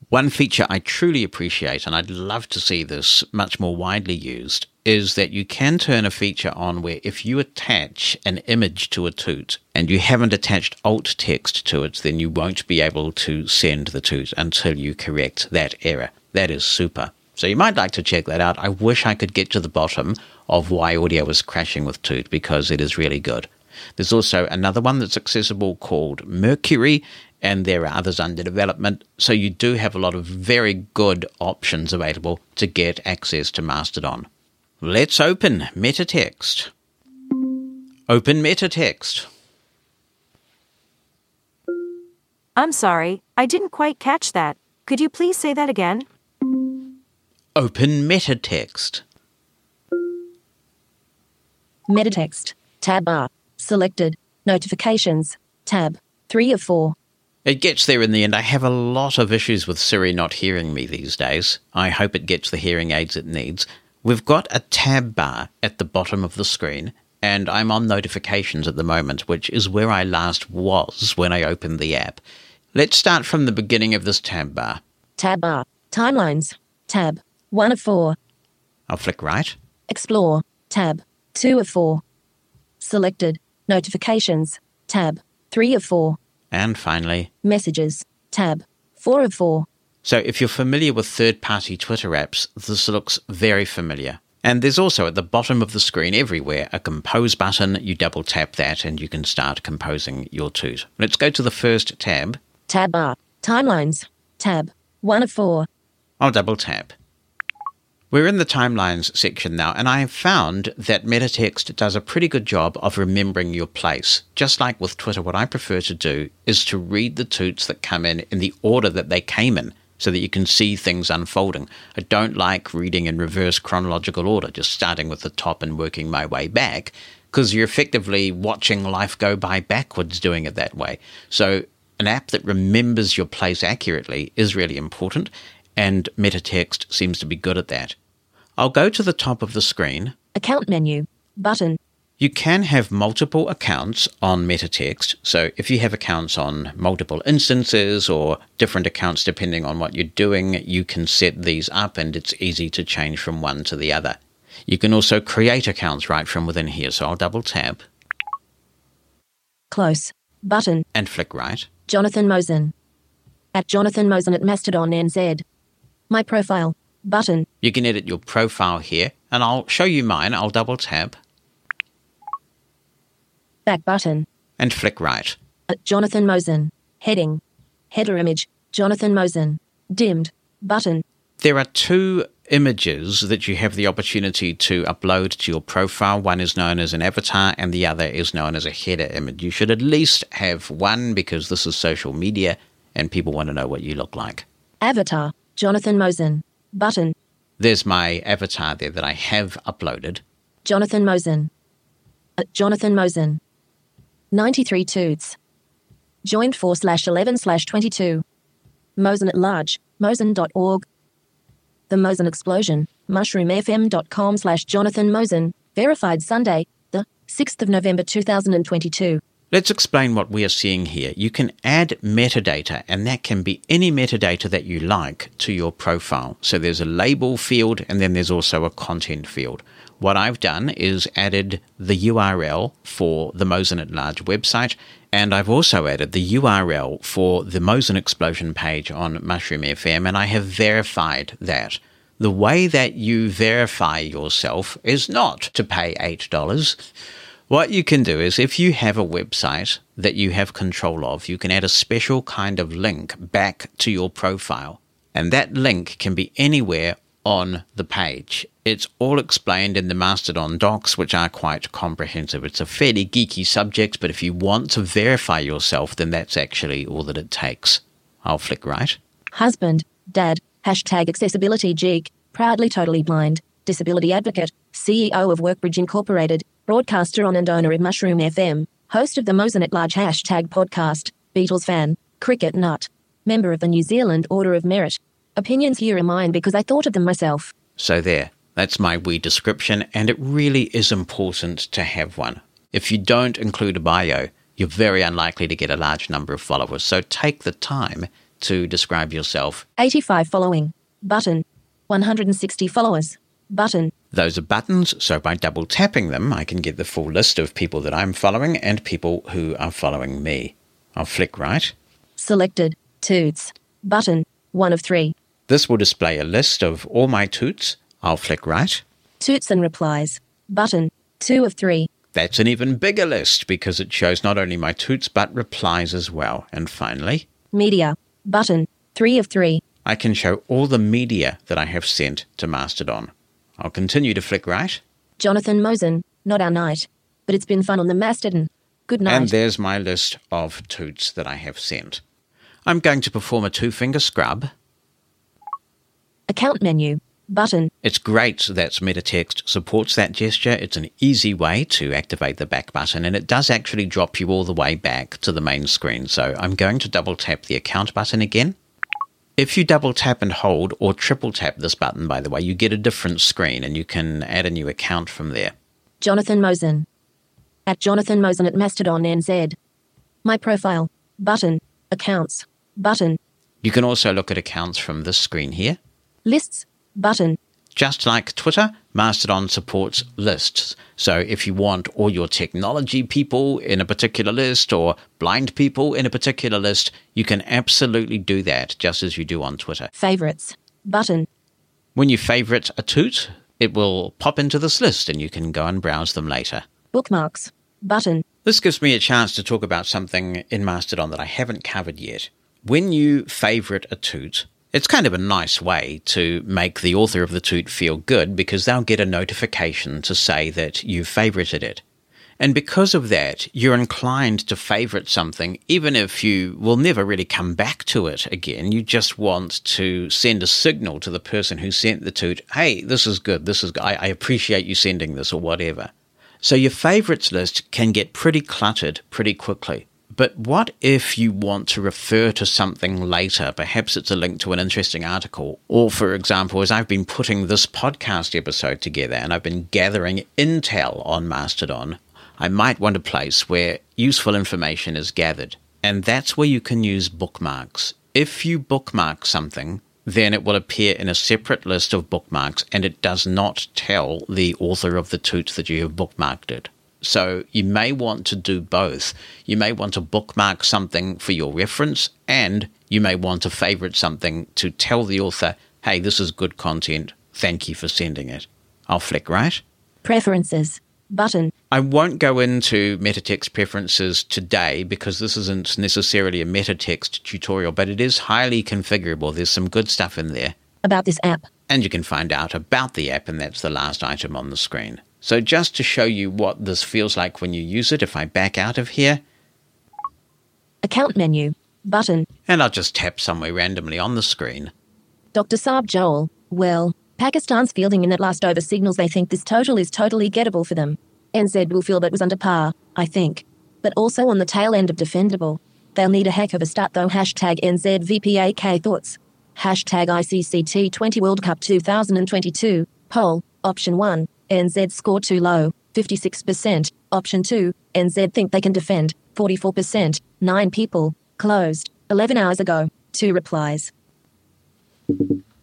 One feature I truly appreciate, and I'd love to see this much more widely used, is that you can turn a feature on where if you attach an image to a toot and you haven't attached alt text to it, then you won't be able to send the toot until you correct that error. That is super. So you might like to check that out. I wish I could get to the bottom of why audio is crashing with Toot because it is really good. There's also another one that's accessible called Mercury, and there are others under development. So you do have a lot of very good options available to get access to Mastodon. Let's open Metatext. Open Metatext. I'm sorry, I didn't quite catch that. Could you please say that again? Open Metatext. Metatext. Tab bar. Selected. Notifications. Tab. 3 of 4. It gets there in the end. I have a lot of issues with Siri not hearing me these days. I hope it gets the hearing aids it needs. We've got a tab bar at the bottom of the screen, and I'm on notifications at the moment, which is where I last was when I opened the app. Let's start from the beginning of this tab bar. Tab bar. Timelines. Tab. 1 of 4. I'll flick right. Explore. Tab. 2 of 4. Selected. Notifications. Tab. 3 of 4. And finally, Messages. Tab. 4 of 4. So if you're familiar with third party Twitter apps, this looks very familiar. And there's also at the bottom of the screen everywhere a compose button. You double tap that and you can start composing your toot. Let's go to the first tab. Tab bar. Timelines. Tab. 1 of 4. I'll double tap. We're in the timelines section now, and I have found that Metatext does a pretty good job of remembering your place. Just like with Twitter, what I prefer to do is to read the toots that come in in the order that they came in so that you can see things unfolding. I don't like reading in reverse chronological order, just starting with the top and working my way back, because you're effectively watching life go by backwards doing it that way. So, an app that remembers your place accurately is really important, and Metatext seems to be good at that. I'll go to the top of the screen. Account menu. Button. You can have multiple accounts on Metatext. So if you have accounts on multiple instances or different accounts depending on what you're doing, you can set these up and it's easy to change from one to the other. You can also create accounts right from within here. So I'll double tap Close. Button. and flick right. Jonathan Mosen. At Jonathan Mosen at Mastodon NZ. My profile. Button. You can edit your profile here and I'll show you mine. I'll double tap Back button. and flick right. At Jonathan Mosen. Heading. Header image. Jonathan Mosen. Dimmed. Button. There are two images that you have the opportunity to upload to your profile. One is known as an avatar, and the other is known as a header image. You should at least have one because this is social media and people want to know what you look like. Avatar. Jonathan Mosen. Button. There's my avatar there that I have uploaded. Jonathan Mosen. At uh, Jonathan Mosen. 93 toots. Joined 4 slash 11 slash 22. Mosen at large. Mosen.org. The Mosen Explosion. MushroomFM.com slash Jonathan Mosen. Verified Sunday, the 6th of November 2022. Let's explain what we are seeing here. You can add metadata, and that can be any metadata that you like to your profile. So there's a label field, and then there's also a content field. What I've done is added the URL for the Mosen at Large website, and I've also added the URL for the Mosen Explosion page on Mushroom FM, and I have verified that. The way that you verify yourself is not to pay $8. What you can do is if you have a website that you have control of, you can add a special kind of link back to your profile. And that link can be anywhere on the page. It's all explained in the Mastodon docs, which are quite comprehensive. It's a fairly geeky subject, but if you want to verify yourself, then that's actually all that it takes. I'll flick right. Husband, dad, hashtag accessibility geek, proudly totally blind, disability advocate, CEO of Workbridge Incorporated, broadcaster on and owner of Mushroom FM, host of the Mosen at Large hashtag podcast, Beatles fan, cricket nut, member of the New Zealand Order of Merit. Opinions here are mine because I thought of them myself. So there, that's my wee description, and it really is important to have one. If you don't include a bio, you're very unlikely to get a large number of followers. So take the time to describe yourself. 85 following, button. 160 followers, button. Those are buttons, so by double tapping them, I can get the full list of people that I'm following and people who are following me. I'll flick right. Selected, toots, button. 1 of 3. This will display a list of all my toots. I'll flick right. Toots and replies, button. 2 of 3. That's an even bigger list because it shows not only my toots but replies as well. And finally, Media, button. 3 of 3. I can show all the media that I have sent to Mastodon. I'll continue to flick right. Jonathan Mosen, not our night. But it's been fun on the Mastodon. Good night. And there's my list of toots that I have sent. I'm going to perform a two finger scrub. Account menu, button. It's great that Metatext supports that gesture. It's an easy way to activate the back button, and it does actually drop you all the way back to the main screen. So I'm going to double tap the account button again. If you double tap and hold, or triple tap this button, by the way, you get a different screen and you can add a new account from there. Jonathan Mosen. At Jonathan Mosen at Mastodon NZ. My profile, button. Accounts, button. You can also look at accounts from this screen here. Lists, button. Just like Twitter, Mastodon supports lists. So if you want all your technology people in a particular list or blind people in a particular list, you can absolutely do that just as you do on Twitter. Favorites, button. When you favorite a toot, it will pop into this list and you can go and browse them later. Bookmarks, button. This gives me a chance to talk about something in Mastodon that I haven't covered yet. When you favorite a toot, It's kind of a nice way to make the author of the toot feel good because they'll get a notification to say that you've favorited it. And because of that, you're inclined to favorite something, even if you will never really come back to it again. You just want to send a signal to the person who sent the toot, hey, this is good, this is. I, I appreciate you sending this or whatever. So your favorites list can get pretty cluttered pretty quickly. But what if you want to refer to something later? Perhaps it's a link to an interesting article. Or, for example, as I've been putting this podcast episode together and I've been gathering intel on Mastodon, I might want a place where useful information is gathered. And that's where you can use bookmarks. If you bookmark something, then it will appear in a separate list of bookmarks and it does not tell the author of the toot that you have bookmarked it. So you may want to do both. You may want to bookmark something for your reference and you may want to favorite something to tell the author, hey, this is good content. Thank you for sending it. I'll flick right. Preferences. Button. I won't go into metatext preferences today because this isn't necessarily a metatext tutorial, but it is highly configurable. There's some good stuff in there. About this app. And you can find out about the app, and that's the last item on the screen. So, just to show you what this feels like when you use it, if I back out of here, Account menu. Button. and I'll just tap somewhere randomly on the screen, Dr. Sarb Johal. Well, Pakistan's fielding in that last over signals they think this total is totally gettable for them. NZ will feel that was under par, I think. But also on the tail end of defendable. They'll need a heck of a start though. Hashtag NZVPAK thoughts. Hashtag ICCT20 World Cup 2022. Poll. Option 1. NZ score too low. 56%. Option 2. NZ think they can defend. 44%. 9 people. Closed. 11 hours ago. 2 replies.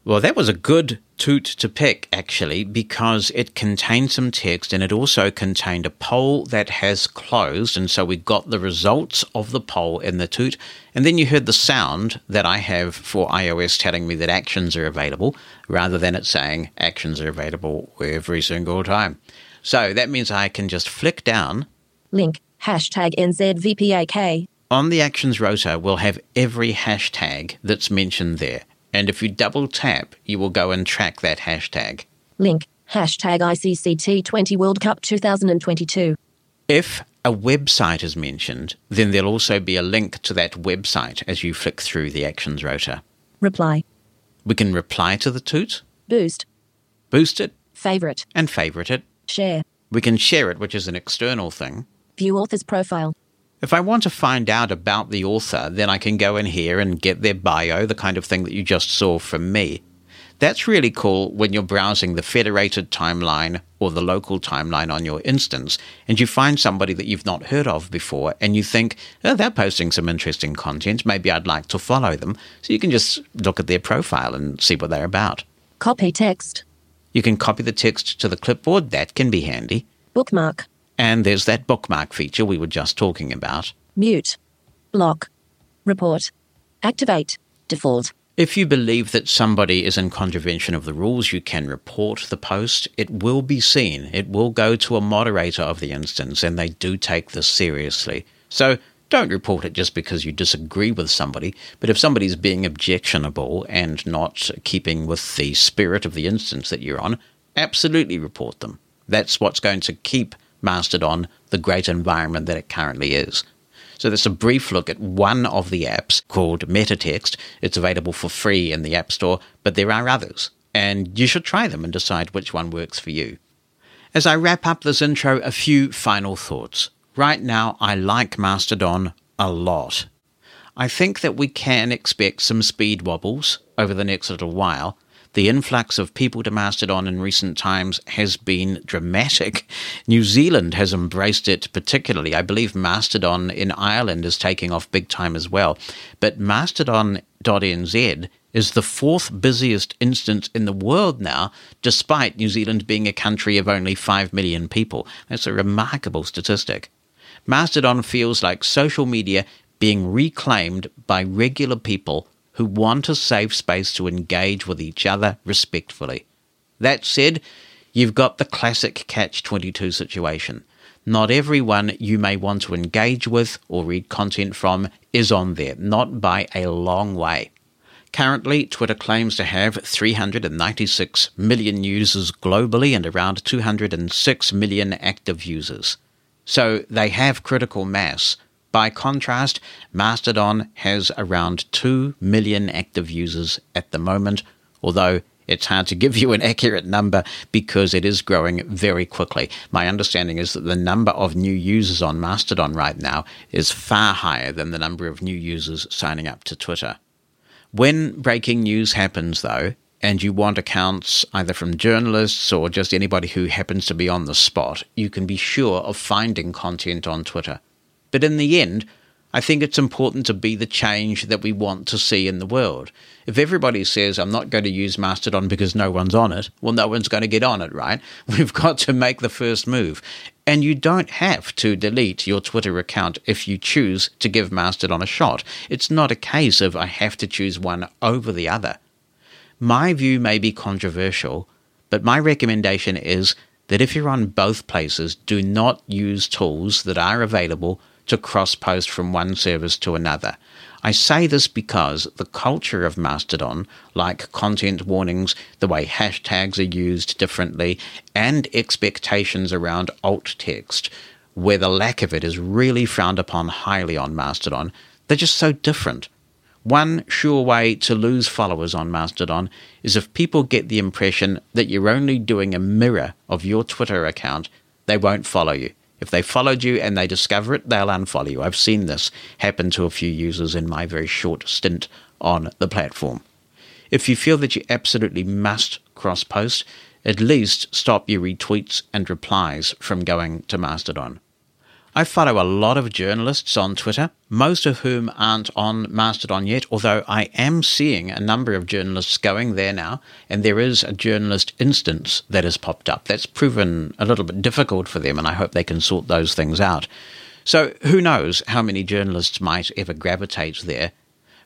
Well, that was a good toot to pick, actually, because it contained some text and it also contained a poll that has closed. And so we got the results of the poll in the toot. And then you heard the sound that I have for iOS telling me that actions are available, rather than it saying actions are available every single time. So that means I can just flick down. Link. Hashtag NZVPAK. On the actions rotor, we'll have every hashtag that's mentioned there. And if you double tap, you will go and track that hashtag. Link. Hashtag ICCT20 World Cup 2022. If a website is mentioned, then there'll also be a link to that website as you flick through the actions rotor. Reply. We can reply to the toot, Boost. boost it, Favorite. and favorite it. Share. We can share it, which is an external thing. View author's profile. If I want to find out about the author, then I can go in here and get their bio, the kind of thing that you just saw from me. That's really cool when you're browsing the federated timeline or the local timeline on your instance and you find somebody that you've not heard of before and you think, oh, they're posting some interesting content. Maybe I'd like to follow them. So you can just look at their profile and see what they're about. Copy text. You can copy the text to the clipboard. That can be handy. Bookmark. And there's that bookmark feature we were just talking about. Mute. Block. Report. Activate. Default. If you believe that somebody is in contravention of the rules, you can report the post. It will be seen. It will go to a moderator of the instance, and they do take this seriously. So don't report it just because you disagree with somebody, but if somebody's being objectionable and not keeping with the spirit of the instance that you're on, absolutely report them. That's what's going to keep Mastodon the great environment that it currently is. So that's a brief look at one of the apps called Metatext. It's available for free in the App Store, but there are others, and you should try them and decide which one works for you. As I wrap up this intro, a few final thoughts. Right now, I like Mastodon a lot. I think that we can expect some speed wobbles over the next little while. The influx of people to Mastodon in recent times has been dramatic. New Zealand has embraced it particularly. I believe Mastodon in Ireland is taking off big time as well. But Mastodon.nz is the fourth busiest instance in the world now, despite New Zealand being a country of only 5 million people. That's a remarkable statistic. Mastodon feels like social media being reclaimed by regular people who want a safe space to engage with each other respectfully. That said, you've got the classic catch 22 situation. Not everyone you may want to engage with or read content from is on there, not by a long way. Currently, Twitter claims to have 396 million users globally and around 206 million active users. So they have critical mass. By contrast, Mastodon has around 2 million active users at the moment, although it's hard to give you an accurate number because it is growing very quickly. My understanding is that the number of new users on Mastodon right now is far higher than the number of new users signing up to Twitter. When breaking news happens, though, and you want accounts either from journalists or just anybody who happens to be on the spot, you can be sure of finding content on Twitter. But in the end, I think it's important to be the change that we want to see in the world. If everybody says, I'm not going to use Mastodon because no one's on it, well, no one's going to get on it, right? We've got to make the first move. And you don't have to delete your Twitter account if you choose to give Mastodon a shot. It's not a case of I have to choose one over the other. My view may be controversial, but my recommendation is that if you're on both places, do not use tools that are available to cross post from one service to another. I say this because the culture of Mastodon, like content warnings, the way hashtags are used differently, and expectations around alt text, where the lack of it is really frowned upon highly on Mastodon, they're just so different. One sure way to lose followers on Mastodon is if people get the impression that you're only doing a mirror of your Twitter account, they won't follow you. If they followed you and they discover it, they'll unfollow you. I've seen this happen to a few users in my very short stint on the platform. If you feel that you absolutely must cross post, at least stop your retweets and replies from going to Mastodon. I follow a lot of journalists on Twitter, most of whom aren't on Mastodon yet, although I am seeing a number of journalists going there now, and there is a journalist instance that has popped up. That's proven a little bit difficult for them, and I hope they can sort those things out. So who knows how many journalists might ever gravitate there.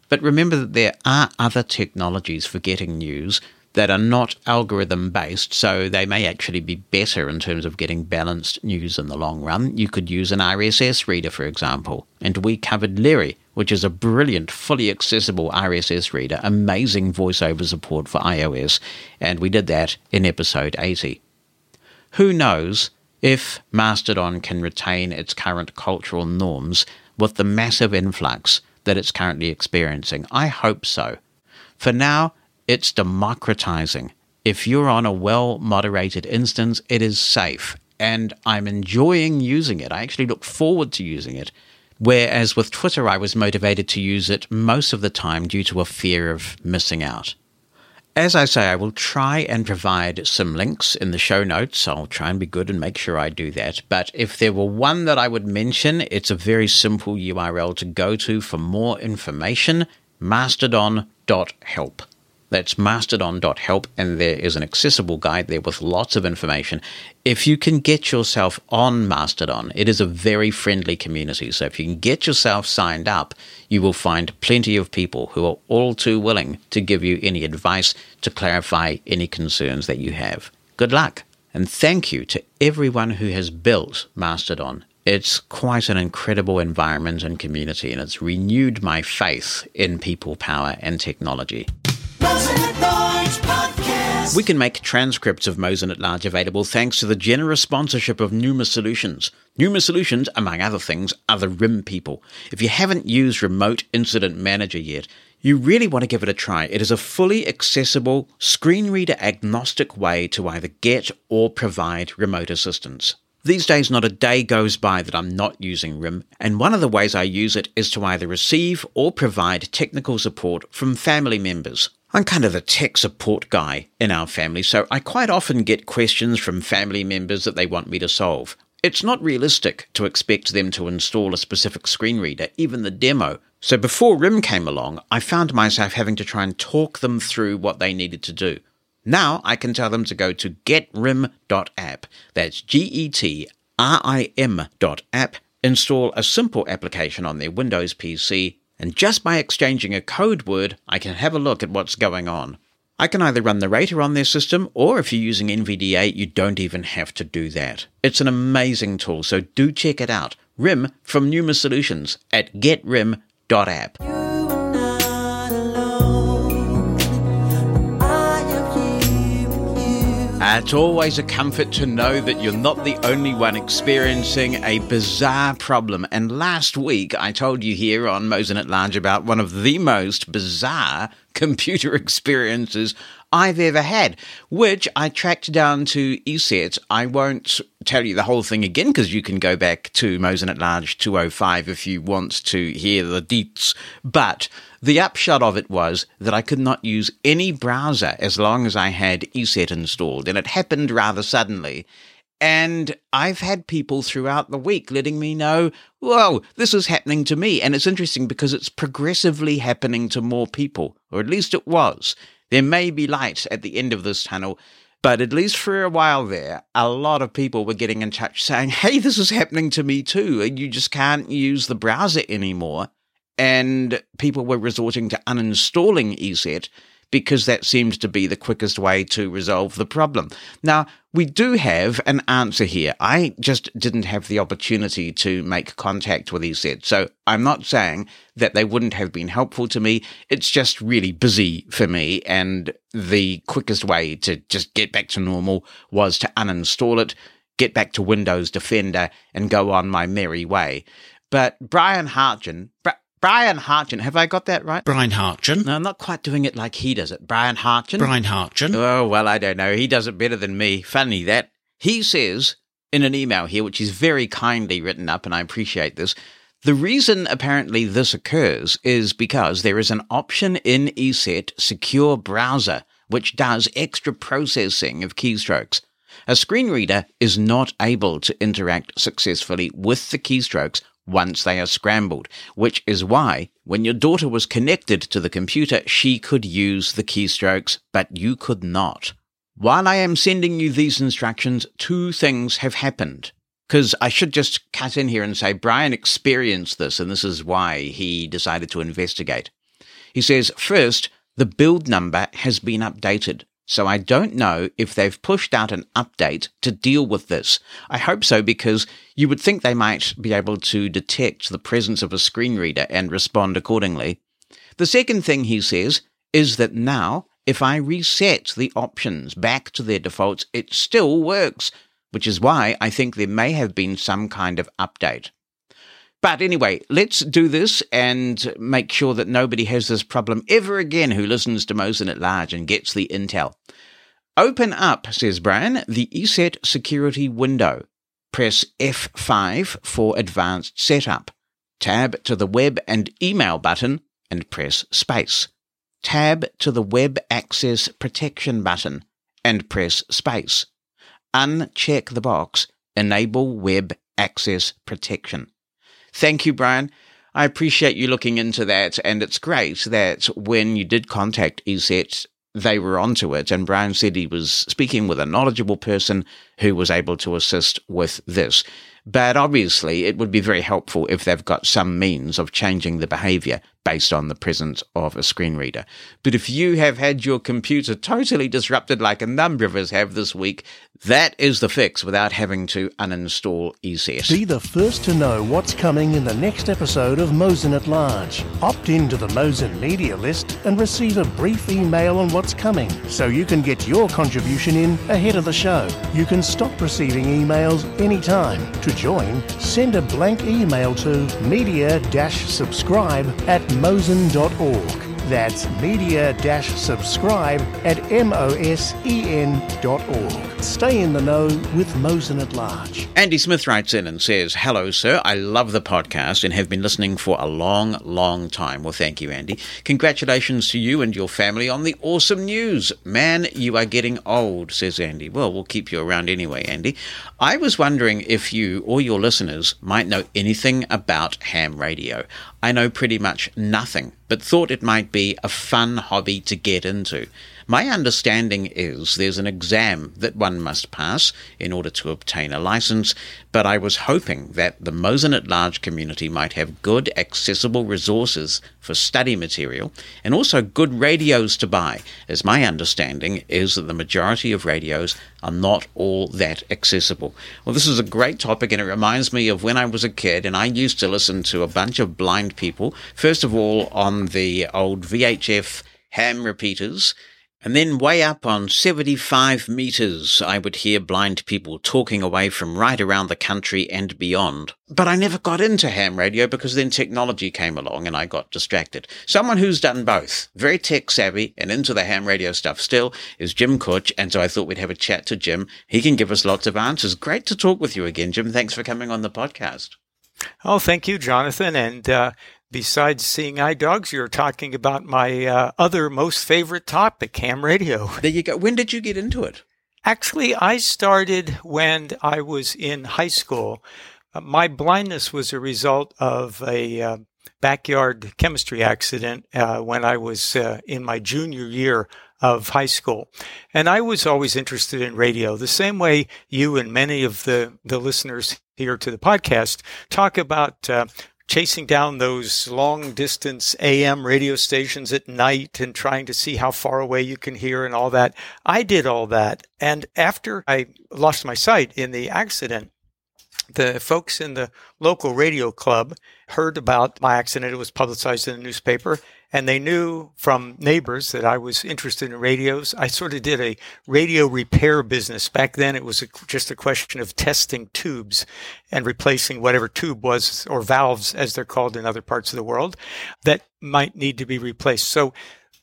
But remember that there are other technologies for getting news that are not algorithm based, so they may actually be better in terms of getting balanced news in the long run. You could use an RSS reader, for example. And we covered Lire, which is a brilliant, fully accessible RSS reader, amazing voiceover support for iOS, and we did that in episode 80. Who knows if Mastodon can retain its current cultural norms with the massive influx that it's currently experiencing? I hope so. For now, it's democratizing. If you're on a well moderated instance, it is safe. And I'm enjoying using it. I actually look forward to using it. Whereas with Twitter, I was motivated to use it most of the time due to a fear of missing out. As I say, I will try and provide some links in the show notes. I'll try and be good and make sure I do that. But if there were one that I would mention, it's a very simple URL to go to for more information mastodon.help. That's mastodon.help, and there is an accessible guide there with lots of information. If you can get yourself on Mastodon, it is a very friendly community. So if you can get yourself signed up, you will find plenty of people who are all too willing to give you any advice to clarify any concerns that you have. Good luck, and thank you to everyone who has built Mastodon. It's quite an incredible environment and community, and it's renewed my faith in people power and technology. We can make transcripts of Mosen at Large available thanks to the generous sponsorship of Pneuma Solutions. Pneuma Solutions, among other things, are the RIM people. If you haven't used Remote Incident Manager yet, you really want to give it a try. It is a fully accessible, screen reader agnostic way to either get or provide remote assistance. These days, not a day goes by that I'm not using RIM, and one of the ways I use it is to either receive or provide technical support from family members. I'm kind of the tech support guy in our family, so I quite often get questions from family members that they want me to solve. It's not realistic to expect them to install a specific screen reader, even the demo. So before RIM came along, I found myself having to try and talk them through what they needed to do. Now I can tell them to go to getrim.app. That's G E T R I M dot app. Install a simple application on their Windows PC, and just by exchanging a code word, I can have a look at what's going on. I can either run the rater on their system, or if you're using NVDA, you don't even have to do that. It's an amazing tool, so do check it out. RIM from Pneuma Solutions at getrim.app. It's always a comfort to know that you're not the only one experiencing a bizarre problem. And last week, I told you here on Mosen at Large about one of the most bizarre computer experiences I've ever had, which I tracked down to ESET. I won't tell you the whole thing again because you can go back to Mosen at Large 205 if you want to hear the deets. But the upshot of it was that I could not use any browser as long as I had ESET installed, and it happened rather suddenly. And I've had people throughout the week letting me know, whoa, this is happening to me. And it's interesting because it's progressively happening to more people, or at least it was. There may be light at the end of this tunnel, but at least for a while there, a lot of people were getting in touch saying, hey, this is happening to me too. And you just can't use the browser anymore. And people were resorting to uninstalling ESET because that seems to be the quickest way to resolve the problem. Now, we do have an answer here. I just didn't have the opportunity to make contact with ESET. So I'm not saying that they wouldn't have been helpful to me. It's just really busy for me. And the quickest way to just get back to normal was to uninstall it, get back to Windows Defender, and go on my merry way. But Brian Hartgen, Brian Hartgen, have I got that right? Brian Hartgen. No, I'm not quite doing it like he does it. Brian Hartgen. Brian Hartgen. Oh, well, I don't know. He does it better than me. Funny that. He says in an email here, which is very kindly written up, and I appreciate this. The reason apparently this occurs is because there is an option in ESET Secure Browser which does extra processing of keystrokes. A screen reader is not able to interact successfully with the keystrokes once they are scrambled, which is why when your daughter was connected to the computer, she could use the keystrokes, but you could not. While I am sending you these instructions, two things have happened. Because I should just cut in here and say Brian experienced this, and this is why he decided to investigate. He says, first, the build number has been updated. So I don't know if they've pushed out an update to deal with this. I hope so because you would think they might be able to detect the presence of a screen reader and respond accordingly. The second thing he says is that now, if I reset the options back to their defaults, it still works, which is why I think there may have been some kind of update. But anyway, let's do this and make sure that nobody has this problem ever again who listens to Mosen at large and gets the intel. Open up, says Brian, the ESET security window. Press F5 for advanced setup. Tab to the web and email button and press space. Tab to the web access protection button and press space. Uncheck the box Enable Web Access Protection. Thank you, Brian. I appreciate you looking into that, and it's great that when you did contact ESET, they were onto it. And Brian said he was speaking with a knowledgeable person who was able to assist with this. But obviously, it would be very helpful if they've got some means of changing the behavior based on the presence of a screen reader. But if you have had your computer totally disrupted like a number of us have this week, that is the fix without having to uninstall ESET. Be the first to know what's coming in the next episode of Mosen at Large. Opt into the Mosen media list and receive a brief email on what's coming so you can get your contribution in ahead of the show. You can stop receiving emails anytime. To join, send a blank email to media-subscribe at mosen.org. That's media-subscribe at mosen.org. Stay in the know with Mosen at Large. Andy Smith writes in and says, Hello, sir. I love the podcast and have been listening for a long, long time. Well, thank you, Andy. Congratulations to you and your family on the awesome news. Man, you are getting old, says Andy. Well, we'll keep you around anyway, Andy. I was wondering if you or your listeners might know anything about ham radio. I know pretty much nothing, but thought it might be a fun hobby to get into. My understanding is there's an exam that one must pass in order to obtain a license, but I was hoping that the Mosen at Large community might have good, accessible resources for study material and also good radios to buy, as my understanding is that the majority of radios are not all that accessible. Well, this is a great topic and it reminds me of when I was a kid and I used to listen to a bunch of blind people, first of all on the old VHF ham repeaters And then way up on 75 meters, I would hear blind people talking away from right around the country and beyond. But I never got into ham radio because then technology came along and I got distracted. Someone who's done both, very tech savvy and into the ham radio stuff still, is Jim Kutsch. And so I thought we'd have a chat to Jim. He can give us lots of answers. Great to talk with you again, Jim. Thanks for coming on the podcast. Oh, thank you, Jonathan. And uh, besides seeing eye dogs, you're talking about my uh, other most favorite topic, ham radio. There you go. When did you get into it? Actually, I started when I was in high school. Uh, my blindness was a result of a uh, backyard chemistry accident uh, when I was uh, in my junior year of high school. And I was always interested in radio, the same way you and many of the, the listeners here to the podcast talk about uh, chasing down those long distance AM radio stations at night and trying to see how far away you can hear and all that. I did all that. And after I lost my sight in the accident, the folks in the local radio club heard about my accident. It was publicized in the newspaper and they knew from neighbors that I was interested in radios. I sort of did a radio repair business. Back then, it was a, just a question of testing tubes and replacing whatever tube was, or valves as they're called in other parts of the world, that might need to be replaced. So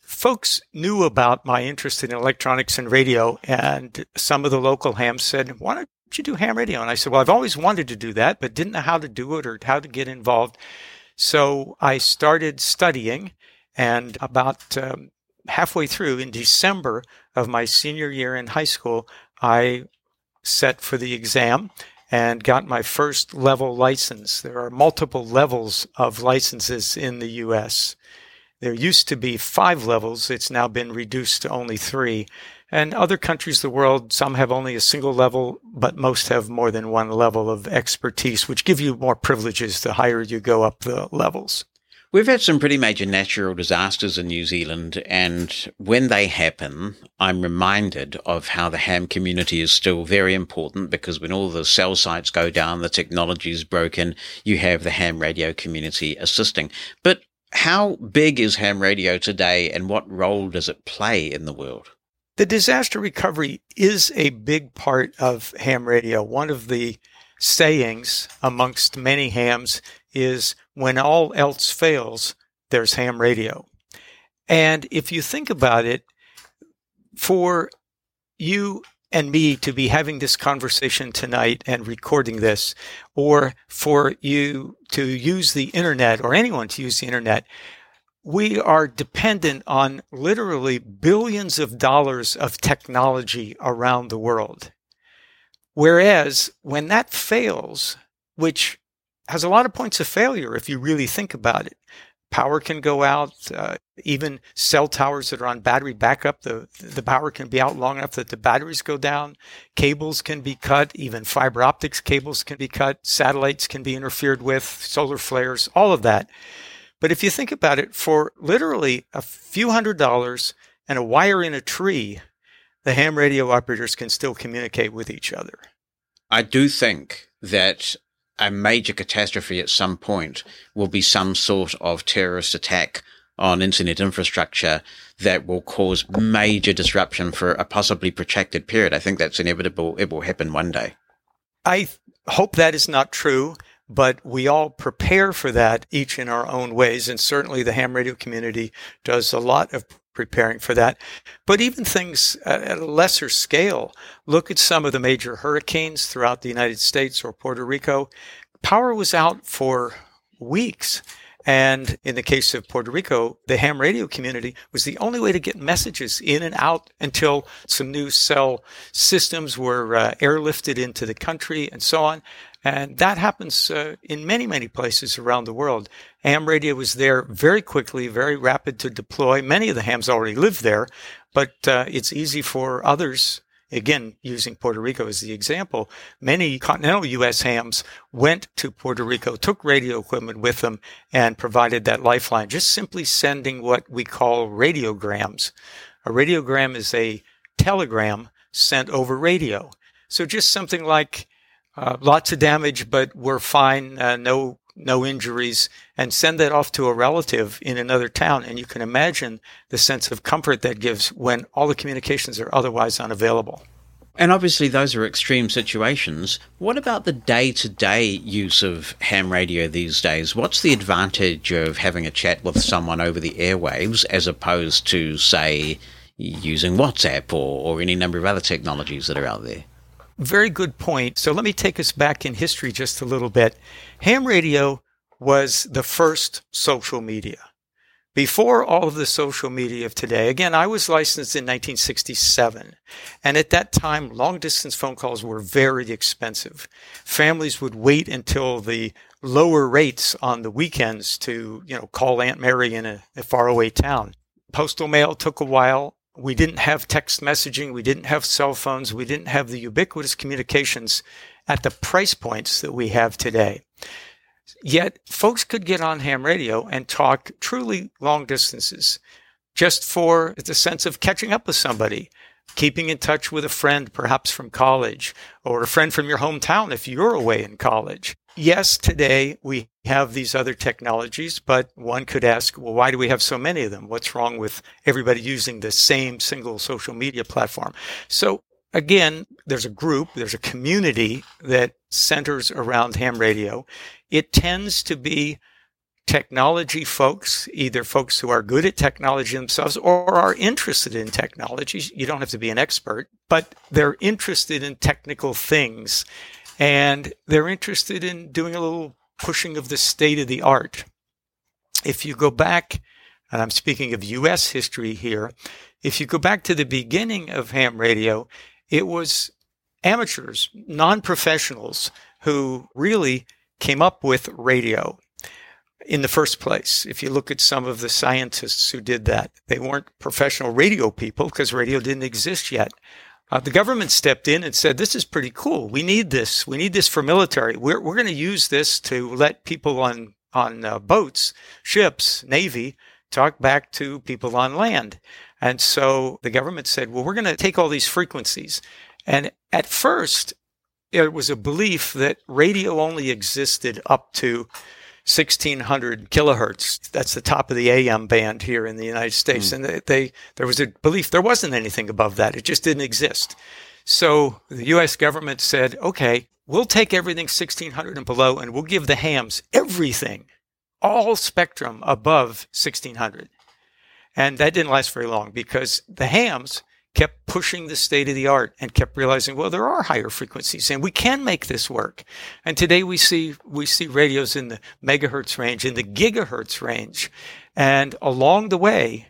folks knew about my interest in electronics and radio, and some of the local hams said, Why don't you do ham radio? And I said, Well, I've always wanted to do that, but didn't know how to do it or how to get involved. So I started studying and about um, halfway through in December of my senior year in high school, I set for the exam and got my first level license. There are multiple levels of licenses in the US. There used to be five levels. It's now been reduced to only three. And other countries of the world, some have only a single level, but most have more than one level of expertise, which give you more privileges the higher you go up the levels. We've had some pretty major natural disasters in New Zealand, and when they happen, I'm reminded of how the ham community is still very important because when all the cell sites go down, the technology is broken, you have the ham radio community assisting. But how big is ham radio today, and what role does it play in the world? The disaster recovery is a big part of ham radio. One of the sayings amongst many hams is when all else fails, there's ham radio. And if you think about it, for you and me to be having this conversation tonight and recording this, or for you to use the internet or anyone to use the internet, we are dependent on literally billions of dollars of technology around the world. Whereas when that fails, which has a lot of points of failure if you really think about it. Power can go out. Uh, even cell towers that are on battery backup, the the power can be out long enough that the batteries go down. Cables can be cut. Even fiber optics cables can be cut. Satellites can be interfered with. Solar flares, all of that. But if you think about it, for literally a few hundred dollars and a wire in a tree, the ham radio operators can still communicate with each other. I do think that a major catastrophe at some point will be some sort of terrorist attack on internet infrastructure that will cause major disruption for a possibly protracted period. I think that's inevitable. It will happen one day. I hope that is not true, but we all prepare for that each in our own ways. And certainly the ham radio community does a lot of preparing for that. But even things at a lesser scale, look at some of the major hurricanes throughout the United States or Puerto Rico. Power was out for weeks. And in the case of Puerto Rico, the ham radio community was the only way to get messages in and out until some new cell systems were uh, airlifted into the country and so on. And that happens uh, in many, many places around the world. Ham radio was there very quickly, very rapid to deploy. Many of the hams already live there, but uh, it's easy for others. Again, using Puerto Rico as the example, many continental U.S. hams went to Puerto Rico, took radio equipment with them, and provided that lifeline, just simply sending what we call radiograms. A radiogram is a telegram sent over radio. So just something like uh, lots of damage, but we're fine. Uh, no no injuries, and send that off to a relative in another town. And you can imagine the sense of comfort that gives when all the communications are otherwise unavailable. And obviously, those are extreme situations. What about the day to day use of ham radio these days? What's the advantage of having a chat with someone over the airwaves as opposed to, say, using WhatsApp or, or any number of other technologies that are out there? Very good point. So let me take us back in history just a little bit. Ham radio was the first social media. Before all of the social media of today, again, I was licensed in 1967. And at that time, long distance phone calls were very expensive. Families would wait until the lower rates on the weekends to, you know, call Aunt Mary in a, a faraway town. Postal mail took a while. We didn't have text messaging. We didn't have cell phones. We didn't have the ubiquitous communications at the price points that we have today. Yet folks could get on ham radio and talk truly long distances just for the sense of catching up with somebody, keeping in touch with a friend, perhaps from college, or a friend from your hometown if you're away in college. Yes, today we have these other technologies, but one could ask, well, why do we have so many of them? What's wrong with everybody using the same single social media platform? So again, there's a group, there's a community that centers around ham radio. It tends to be technology folks, either folks who are good at technology themselves or are interested in technology. You don't have to be an expert, but they're interested in technical things and they're interested in doing a little pushing of the state of the art. If you go back, and I'm speaking of US history here, if you go back to the beginning of ham radio, it was amateurs, non professionals who really came up with radio in the first place. If you look at some of the scientists who did that, they weren't professional radio people because radio didn't exist yet. Uh, the government stepped in and said, This is pretty cool. We need this. We need this for military. We're, we're going to use this to let people on, on uh, boats, ships, Navy, talk back to people on land. And so the government said, well, we're going to take all these frequencies. And at first, it was a belief that radio only existed up to 1600 kilohertz. That's the top of the AM band here in the United States. Mm. And they, they, there was a belief there wasn't anything above that. It just didn't exist. So the US government said, okay, we'll take everything 1600 and below and we'll give the hams everything, all spectrum above 1600. And that didn't last very long because the hams kept pushing the state of the art and kept realizing, well, there are higher frequencies and we can make this work. And today we see, we see radios in the megahertz range, in the gigahertz range. And along the way,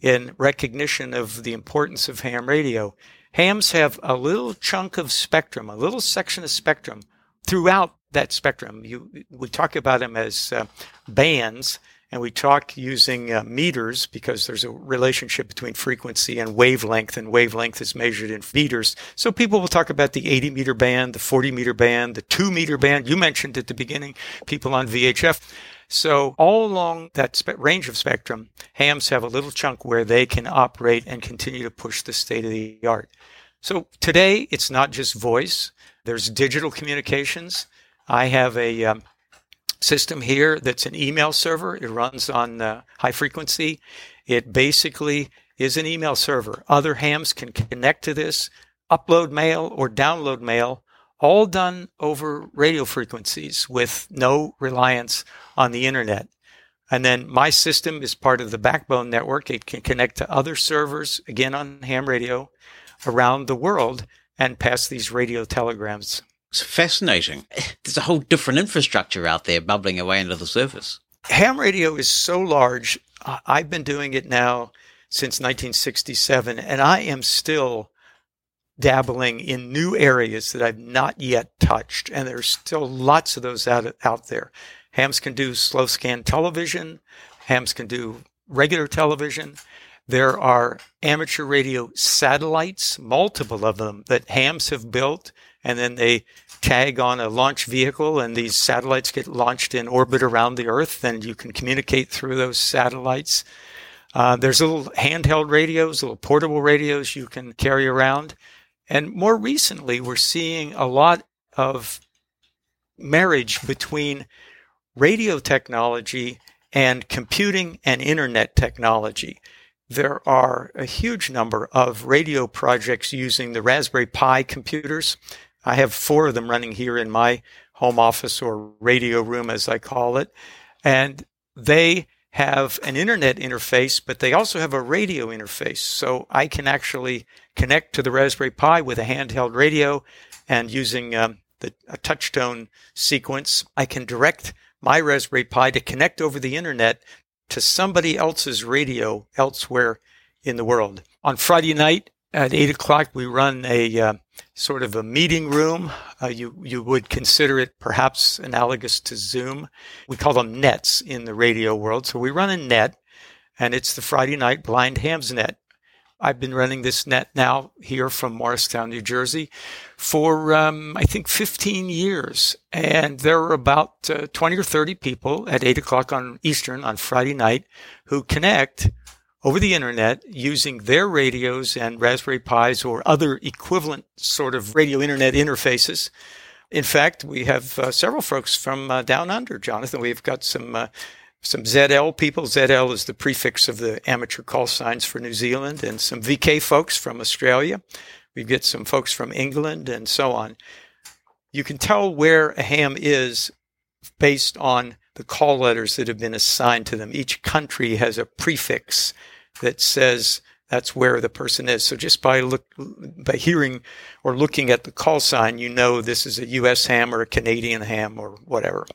in recognition of the importance of ham radio, hams have a little chunk of spectrum, a little section of spectrum throughout that spectrum. You, we talk about them as uh, bands and we talk using uh, meters because there's a relationship between frequency and wavelength, and wavelength is measured in meters. So people will talk about the 80 meter band, the 40 meter band, the 2 meter band. You mentioned at the beginning people on VHF. So all along that spe- range of spectrum, hams have a little chunk where they can operate and continue to push the state of the art. So today it's not just voice. There's digital communications. I have a um, system here that's an email server. It runs on uh, high frequency. It basically is an email server. Other hams can connect to this, upload mail or download mail, all done over radio frequencies with no reliance on the internet. And then my system is part of the backbone network. It can connect to other servers, again on ham radio, around the world and pass these radio telegrams it's fascinating. There's a whole different infrastructure out there bubbling away under the surface. Ham radio is so large. I've been doing it now since 1967, and I am still dabbling in new areas that I've not yet touched. And there's still lots of those out, out there. Hams can do slow scan television. Hams can do regular television. There are amateur radio satellites, multiple of them that hams have built and then they tag on a launch vehicle and these satellites get launched in orbit around the earth and you can communicate through those satellites uh, there's little handheld radios little portable radios you can carry around and more recently we're seeing a lot of marriage between radio technology and computing and internet technology. There are a huge number of radio projects using the Raspberry Pi computers. I have four of them running here in my home office or radio room, as I call it. And they have an internet interface, but they also have a radio interface. So I can actually connect to the Raspberry Pi with a handheld radio and using um, the a touchtone sequence, I can direct my Raspberry Pi to connect over the internet to somebody else's radio elsewhere in the world. On Friday night at eight o'clock, we run a uh, sort of a meeting room. Uh, you you would consider it perhaps analogous to Zoom. We call them nets in the radio world. So we run a net, and it's the Friday night blind hams net. I've been running this net now here from Morristown, New Jersey, for um, I think 15 years, and there are about uh, 20 or 30 people at eight o'clock on Eastern on Friday night who connect over the internet using their radios and Raspberry Pis or other equivalent sort of radio internet interfaces. In fact, we have uh, several folks from uh, down under, Jonathan. We've got some uh, some ZL people. ZL is the prefix of the amateur call signs for New Zealand, and some VK folks from Australia. We get some folks from England and so on. You can tell where a ham is based on the call letters that have been assigned to them. Each country has a prefix that says that's where the person is. So just by look, by hearing or looking at the call sign, you know this is a U.S. ham or a Canadian ham or whatever.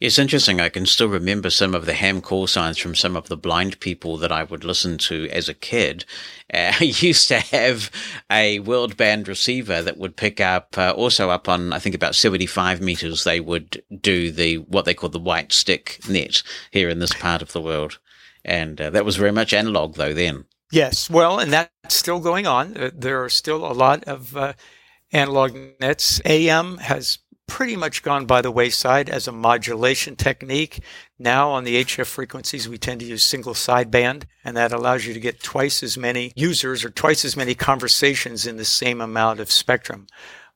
It's interesting. I can still remember some of the ham call signs from some of the blind people that I would listen to as a kid. Uh, I used to have a world band receiver that would pick up, uh, also up on, I think about 75 meters, they would do the, what they call the white stick net here in this part of the world. And uh, that was very much analog though then. Yes. Well, and that's still going on. Uh, there are still a lot of uh, analog nets. AM has pretty much gone by the wayside as a modulation technique. Now on the HF frequencies, we tend to use single sideband, and that allows you to get twice as many users or twice as many conversations in the same amount of spectrum.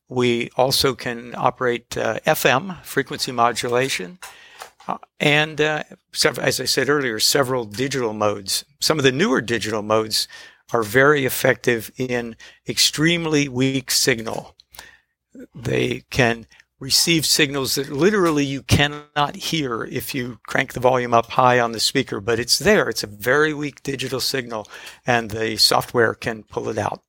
We also can operate uh, FM, frequency modulation, and uh, as I said earlier, several digital modes. Some of the newer digital modes are very effective in extremely weak signal. They can receive signals that literally you cannot hear if you crank the volume up high on the speaker, but it's there. It's a very weak digital signal, and the software can pull it out.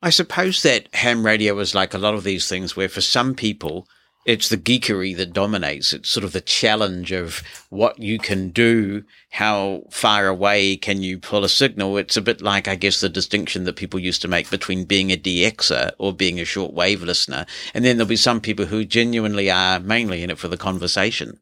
I suppose that ham radio is like a lot of these things where for some people, it's the geekery that dominates. It's sort of the challenge of what you can do. How far away can you pull a signal? It's a bit like, I guess, the distinction that people used to make between being a DXer or being a shortwave listener. And then there'll be some people who genuinely are mainly in it for the conversation.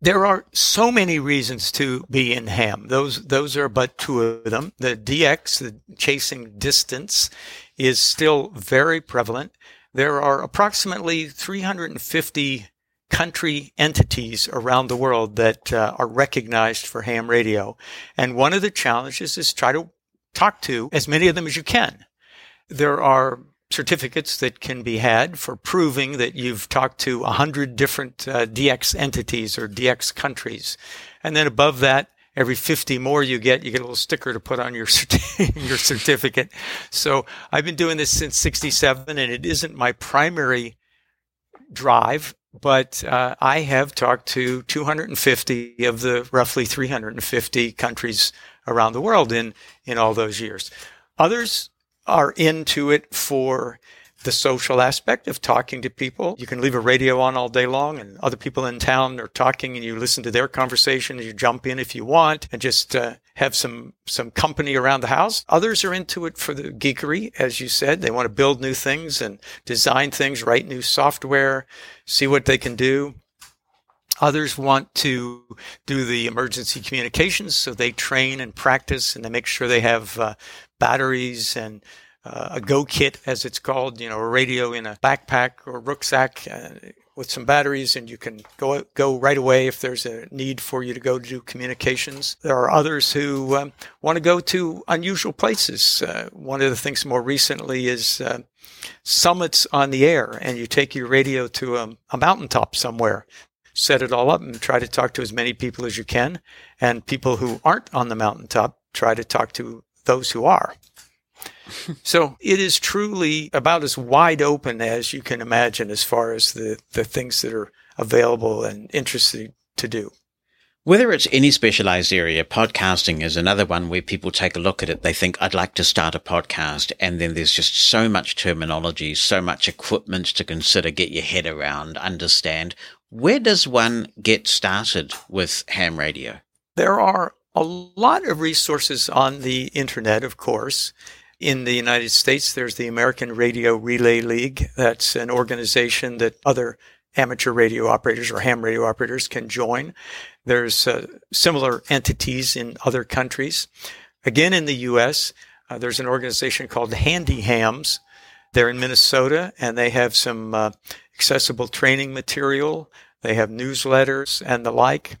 There are so many reasons to be in ham. Those those are but two of them. The DX, the chasing distance, is still very prevalent there are approximately 350 country entities around the world that uh, are recognized for ham radio. And one of the challenges is try to talk to as many of them as you can. There are certificates that can be had for proving that you've talked to 100 different uh, DX entities or DX countries. And then above that, every 50 more you get, you get a little sticker to put on your, your certificate. So I've been doing this since 67 and it isn't my primary drive, but uh, I have talked to 250 of the roughly 350 countries around the world in, in all those years. Others are into it for the social aspect of talking to people. You can leave a radio on all day long and other people in town are talking and you listen to their conversation you jump in if you want and just uh, have some, some company around the house. Others are into it for the geekery, as you said. They want to build new things and design things, write new software, see what they can do. Others want to do the emergency communications, so they train and practice and they make sure they have uh, batteries and uh, a go kit, as it's called, you know, a radio in a backpack or rucksack uh, with some batteries, and you can go go right away if there's a need for you to go to do communications. There are others who um, want to go to unusual places. Uh, one of the things more recently is uh, summits on the air, and you take your radio to a, a mountaintop somewhere set it all up and try to talk to as many people as you can. And people who aren't on the mountaintop, try to talk to those who are. so it is truly about as wide open as you can imagine as far as the, the things that are available and interesting to do. Whether it's any specialized area, podcasting is another one where people take a look at it. They think, I'd like to start a podcast. And then there's just so much terminology, so much equipment to consider, get your head around, understand. Where does one get started with ham radio? There are a lot of resources on the internet, of course. In the United States, there's the American Radio Relay League. That's an organization that other amateur radio operators or ham radio operators can join. There's uh, similar entities in other countries. Again, in the U.S., uh, there's an organization called Handihams. They're in Minnesota and they have some uh, accessible training material. They have newsletters and the like.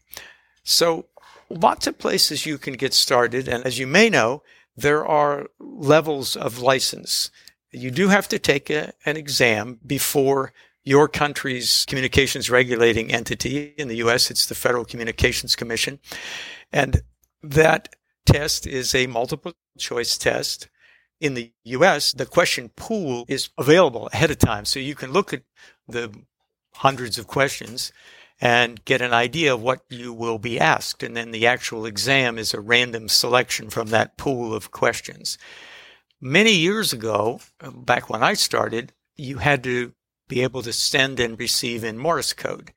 So lots of places you can get started. And as you may know, there are levels of license. You do have to take a, an exam before your country's communications regulating entity. In the US, it's the Federal Communications Commission. And that test is a multiple choice test. In the US, the question pool is available ahead of time. So you can look at the hundreds of questions and get an idea of what you will be asked. And then the actual exam is a random selection from that pool of questions. Many years ago, back when I started, you had to be able to send and receive in Morse code.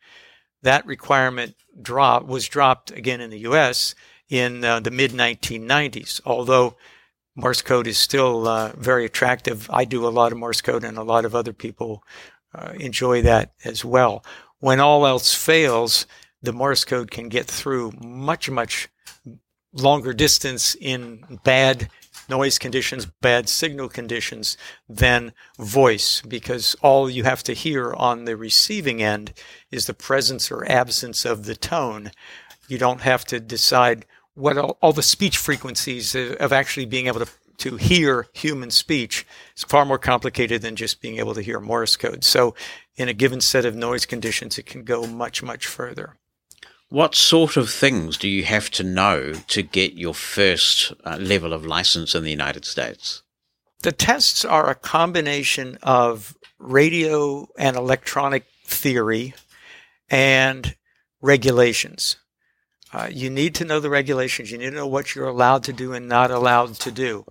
That requirement drop was dropped again in the U.S. in uh, the mid 1990s. Although Morse code is still uh, very attractive, I do a lot of Morse code, and a lot of other people uh, enjoy that as well. When all else fails, the Morse code can get through much much longer distance in bad noise conditions, bad signal conditions than voice because all you have to hear on the receiving end is the presence or absence of the tone. You don't have to decide what all, all the speech frequencies of actually being able to to hear human speech is far more complicated than just being able to hear Morse code. So, in a given set of noise conditions, it can go much, much further. What sort of things do you have to know to get your first uh, level of license in the United States? The tests are a combination of radio and electronic theory and regulations. Uh, you need to know the regulations. You need to know what you're allowed to do and not allowed to do.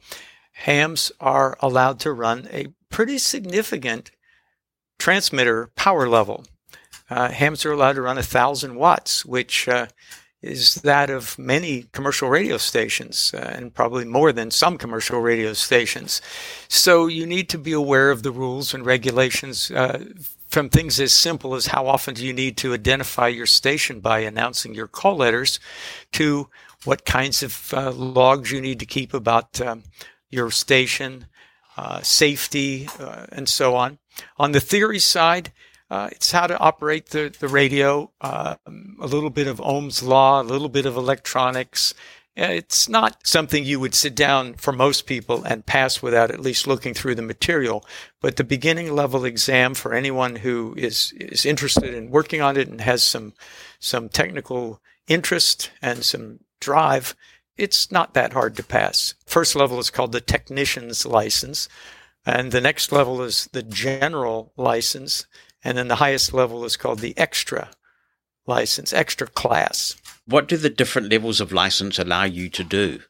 Hams are allowed to run a pretty significant transmitter power level. Uh, hams are allowed to run 1,000 watts, which uh, is that of many commercial radio stations uh, and probably more than some commercial radio stations. So you need to be aware of the rules and regulations uh, from things as simple as how often do you need to identify your station by announcing your call letters to what kinds of uh, logs you need to keep about um, your station, uh, safety, and so on. On the theory side, uh, it's how to operate the, the radio, uh, a little bit of Ohm's law, a little bit of electronics. It's not something you would sit down for most people and pass without at least looking through the material. But the beginning level exam for anyone who is, is interested in working on it and has some, some technical interest and some drive, it's not that hard to pass. First level is called the technician's license. And the next level is the general license. And then the highest level is called the extra license, extra class. What do the different levels of license allow you to do?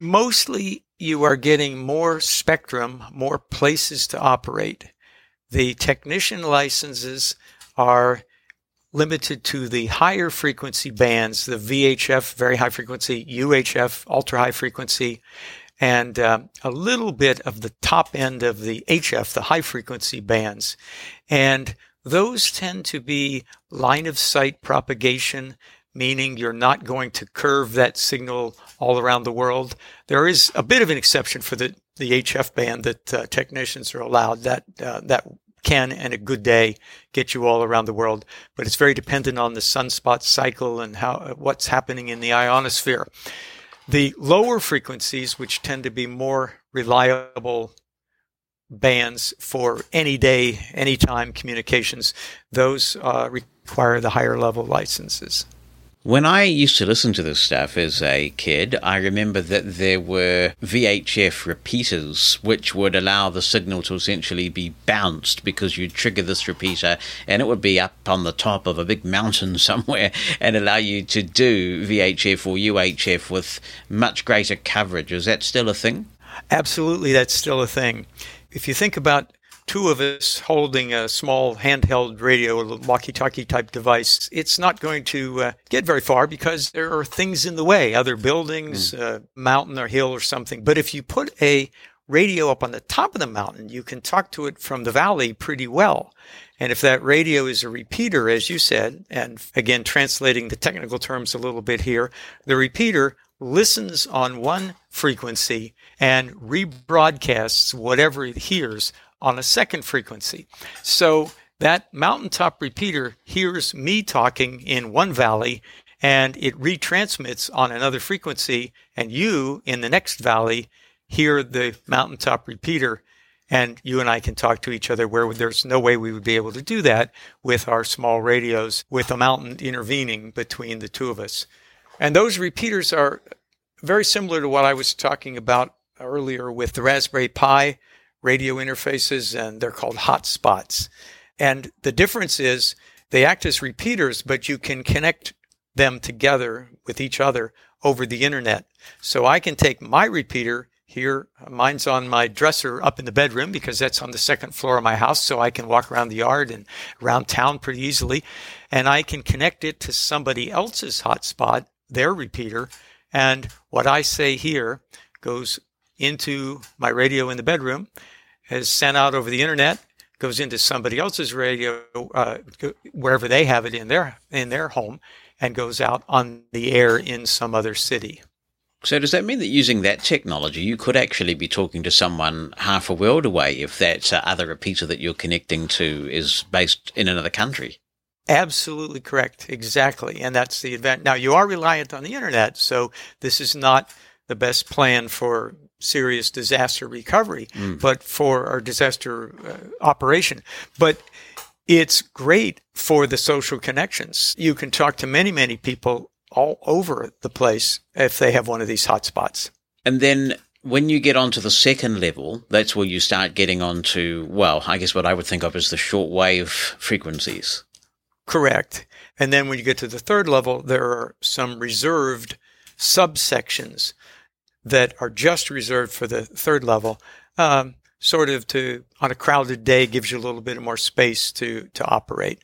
Mostly you are getting more spectrum, more places to operate. The technician licenses are limited to the higher frequency bands, the VHF, very high frequency, UHF, ultra high frequency, and uh, a little bit of the top end of the HF, the high frequency bands. And those tend to be line of sight propagation, meaning you're not going to curve that signal all around the world. There is a bit of an exception for the, the HF band that uh, technicians are allowed that, uh, that can, and a good day, get you all around the world. But it's very dependent on the sunspot cycle and how, what's happening in the ionosphere. The lower frequencies, which tend to be more reliable bands for any day, anytime communications, those uh, require the higher level licenses. When I used to listen to this stuff as a kid, I remember that there were VHF repeaters which would allow the signal to essentially be bounced because you'd trigger this repeater and it would be up on the top of a big mountain somewhere and allow you to do VHF or UHF with much greater coverage. Is that still a thing? Absolutely, that's still a thing. If you think about two of us holding a small handheld radio, a walkie-talkie type device, it's not going to uh, get very far because there are things in the way, other buildings, mm. uh, mountain or hill or something. But if you put a radio up on the top of the mountain, you can talk to it from the valley pretty well. And if that radio is a repeater, as you said, and again, translating the technical terms a little bit here, the repeater listens on one frequency and rebroadcasts whatever it hears on a second frequency. So that mountaintop repeater hears me talking in one valley and it retransmits on another frequency, and you in the next valley hear the mountaintop repeater, and you and I can talk to each other where there's no way we would be able to do that with our small radios with a mountain intervening between the two of us. And those repeaters are very similar to what I was talking about earlier with the Raspberry Pi radio interfaces, and they're called hotspots. And the difference is they act as repeaters, but you can connect them together with each other over the internet. So I can take my repeater here, mine's on my dresser up in the bedroom because that's on the second floor of my house, so I can walk around the yard and around town pretty easily. And I can connect it to somebody else's hotspot, their repeater, and what I say here goes into my radio in the bedroom, is sent out over the internet, goes into somebody else's radio uh, wherever they have it in their in their home, and goes out on the air in some other city. So does that mean that using that technology, you could actually be talking to someone half a world away if that uh, other repeater that you're connecting to is based in another country? Absolutely correct. Exactly. And that's the event. Now, you are reliant on the internet, so this is not the best plan for serious disaster recovery, mm. but for our disaster uh, operation. But it's great for the social connections. You can talk to many, many people all over the place if they have one of these hotspots. And then when you get onto the second level, that's where you start getting onto, well, I guess what I would think of as the shortwave frequencies. Correct. And then when you get to the third level, there are some reserved subsections that are just reserved for the third level. Um, sort of to on a crowded day gives you a little bit more space to to operate.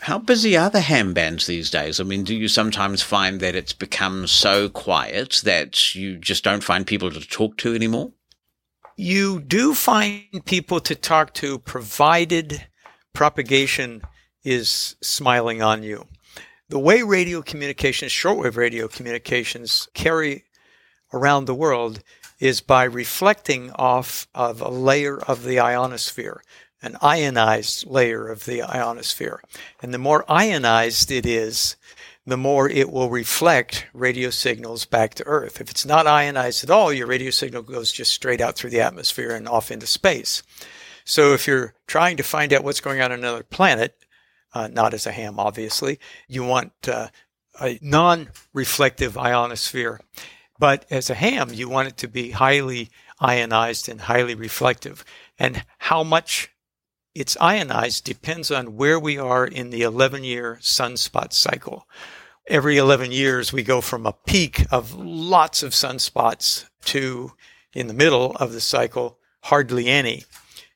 How busy are the ham bands these days? I mean, do you sometimes find that it's become so quiet that you just don't find people to talk to anymore? You do find people to talk to, provided propagation is smiling on you. The way radio communications, shortwave radio communications, carry around the world is by reflecting off of a layer of the ionosphere, an ionized layer of the ionosphere. And the more ionized it is, the more it will reflect radio signals back to Earth. If it's not ionized at all, your radio signal goes just straight out through the atmosphere and off into space. So if you're trying to find out what's going on on another planet, uh, not as a ham, obviously. You want uh, a non reflective ionosphere. But as a ham, you want it to be highly ionized and highly reflective. And how much it's ionized depends on where we are in the 11 year sunspot cycle. Every 11 years, we go from a peak of lots of sunspots to in the middle of the cycle, hardly any.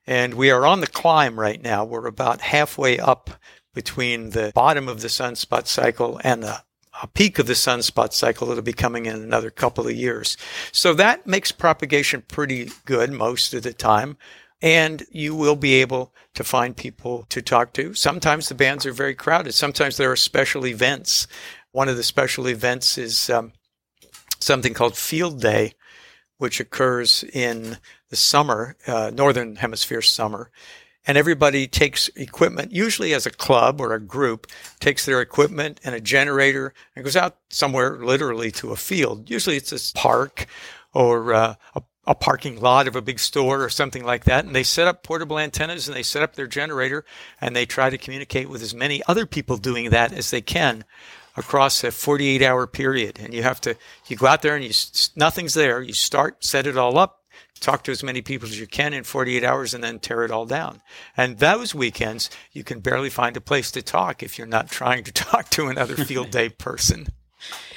And we are on the climb right now. We're about halfway up between the bottom of the sunspot cycle and the peak of the sunspot cycle that'll be coming in another couple of years. So that makes propagation pretty good most of the time. And you will be able to find people to talk to. Sometimes the bands are very crowded. Sometimes there are special events. One of the special events is um, something called Field Day, which occurs in the summer, uh, Northern Hemisphere summer and everybody takes equipment, usually as a club or a group, takes their equipment and a generator and goes out somewhere, literally to a field. Usually it's a park or uh, a a parking lot of a big store or something like that. And they set up portable antennas and they set up their generator and they try to communicate with as many other people doing that as they can across a 48 hour period. And you have to, you go out there and you, nothing's there. You start, set it all up, talk to as many people as you can in 48 hours and then tear it all down. And those weekends, you can barely find a place to talk if you're not trying to talk to another field day person.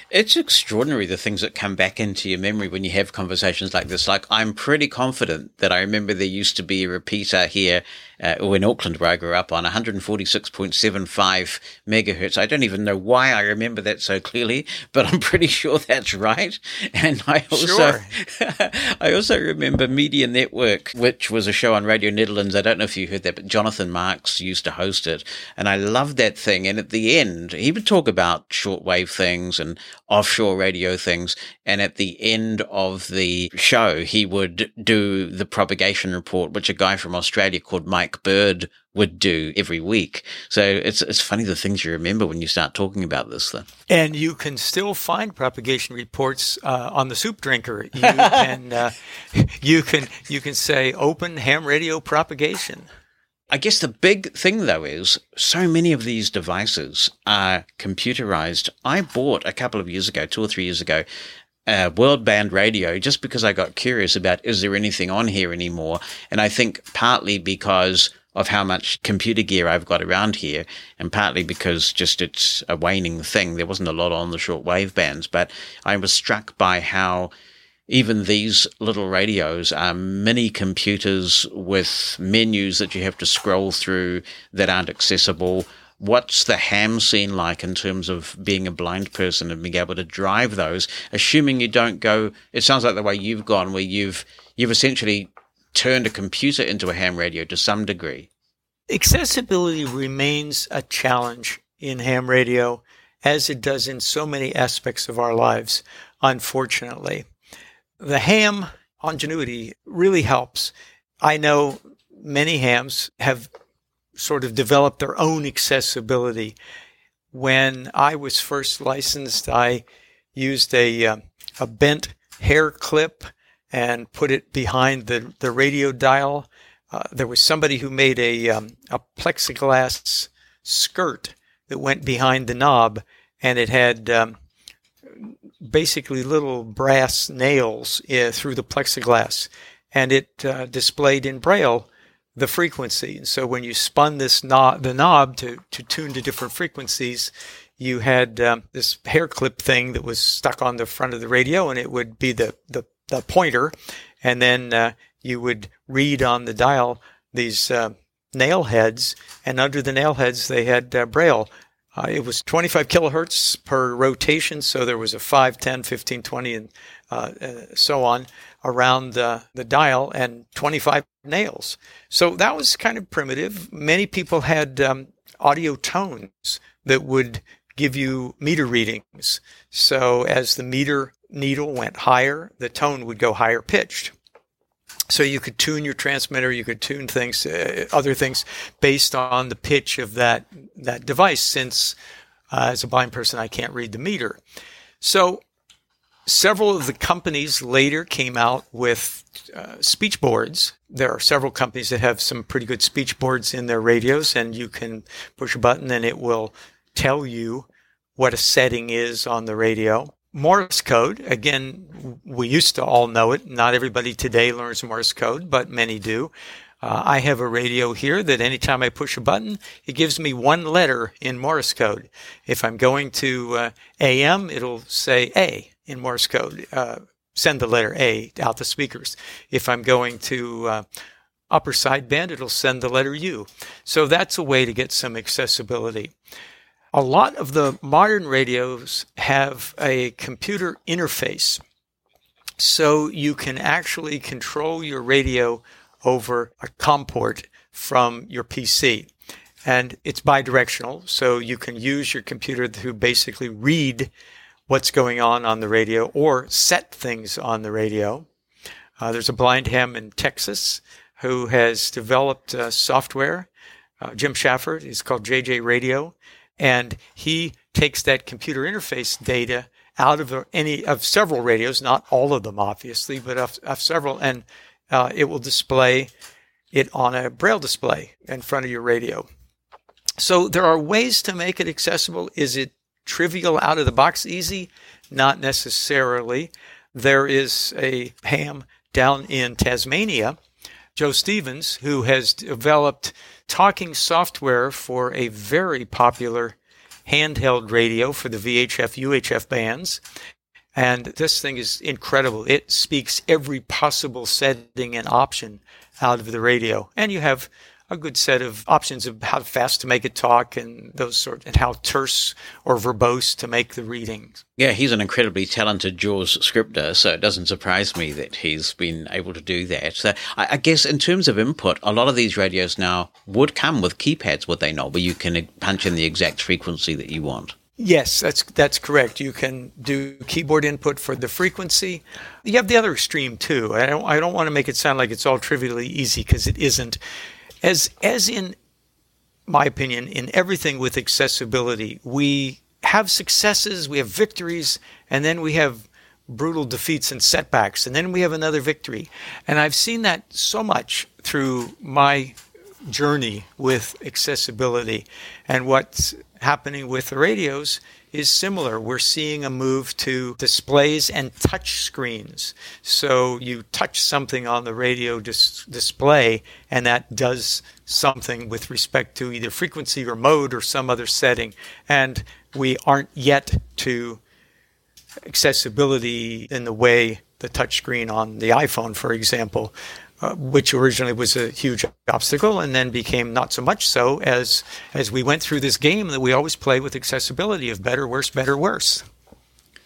It's extraordinary the things that come back into your memory when you have conversations like this. Like, I'm pretty confident that I remember there used to be a repeater here uh, or in Auckland where I grew up on 146.75 megahertz. I don't even know why I remember that so clearly, but I'm pretty sure that's right. And I also, sure. I also remember Media Network, which was a show on Radio Netherlands. I don't know if you heard that, but Jonathan Marks used to host it. And I loved that thing. And at the end, he would talk about shortwave things and offshore radio things. And at the end of the show, he would do the propagation report, which a guy from Australia called Mike Bird would do every week. So it's it's funny the things you remember when you start talking about this Then, And you can still find propagation reports uh, on the Soup Drinker. You can uh, you can you can say open ham radio propagation. I guess the big thing though is so many of these devices are computerized. I bought a couple of years ago, two or three years ago, a world band radio just because I got curious about is there anything on here anymore? And I think partly because of how much computer gear I've got around here, and partly because just it's a waning thing. There wasn't a lot on the short wave bands, but I was struck by how even these little radios are mini computers with menus that you have to scroll through that aren't accessible. What's the ham scene like in terms of being a blind person and being able to drive those, assuming you don't go, it sounds like the way you've gone where you've, you've essentially turned a computer into a ham radio to some degree. Accessibility remains a challenge in ham radio as it does in so many aspects of our lives, unfortunately the ham Ongenuity really helps. I know many hams have sort of developed their own accessibility. When I was first licensed, I used a, uh, a bent hair clip and put it behind the, the radio dial. Uh, there was somebody who made a, um, a plexiglass skirt that went behind the knob and it had um, basically little brass nails uh, through the plexiglass, and it uh, displayed in braille the frequency. And so when you spun this knob, the knob to, to tune to different frequencies, you had um, this hair clip thing that was stuck on the front of the radio, and it would be the, the, the pointer. And then uh, you would read on the dial these uh, nail heads, and under the nail heads, they had uh, braille uh, it was 25 kilohertz per rotation, so there was a 5, 10, 15, 20, and uh, uh, so on around the, the dial, and 25 nails. So that was kind of primitive. Many people had um, audio tones that would give you meter readings. So as the meter needle went higher, the tone would go higher pitched. So you could tune your transmitter, you could tune things, uh, other things based on the pitch of that that device. Since uh, as a blind person, I can't read the meter. So several of the companies later came out with uh, speech boards. There are several companies that have some pretty good speech boards in their radios, and you can push a button and it will tell you what a setting is on the radio. Morse code, again, we used to all know it. Not everybody today learns Morse code, but many do. Uh, I have a radio here that anytime I push a button, it gives me one letter in Morse code. If I'm going to uh, AM, it'll say A in Morse code. Uh, send the letter A out the speakers. If I'm going to uh, upper sideband, it'll send the letter U. So that's a way to get some accessibility. A lot of the modern radios have a computer interface. So you can actually control your radio over a COM port from your PC. And it's bidirectional, so you can use your computer to basically read what's going on on the radio or set things on the radio. Uh, there's a blind ham in Texas who has developed uh, software. Uh, Jim Shafford is called JJ Radio, and he takes that computer interface data out of any of several radios, not all of them, obviously, but of, of several, and uh, it will display it on a braille display in front of your radio. So there are ways to make it accessible. Is it trivial out of the box easy? Not necessarily. There is a ham down in Tasmania, Joe Stevens, who has developed talking software for a very popular handheld radio for the VHF UHF bands. And this thing is incredible. It speaks every possible setting and option out of the radio. And you have a good set of options of how fast to make it talk and those sort and how terse or verbose to make the readings. Yeah, he's an incredibly talented JAWS scripter, so it doesn't surprise me that he's been able to do that. So I, I guess in terms of input, a lot of these radios now would come with keypads, would they not, where you can punch in the exact frequency that you want. Yes, that's that's correct. You can do keyboard input for the frequency. You have the other extreme too. I don't I don't want to make it sound like it's all trivially easy because it isn't. As as in my opinion, in everything with accessibility, we have successes, we have victories, and then we have brutal defeats and setbacks, and then we have another victory. And I've seen that so much through my journey with accessibility. And what's happening with the radios is similar. We're seeing a move to displays and touch screens. So you touch something on the radio dis- display, and that does something with respect to either frequency or mode or some other setting. And we aren't yet to accessibility in the way the touchscreen on the iPhone, for example, Uh, which originally was a huge obstacle and then became not so much so as as we went through this game that we always play with accessibility of better, worse, better, worse.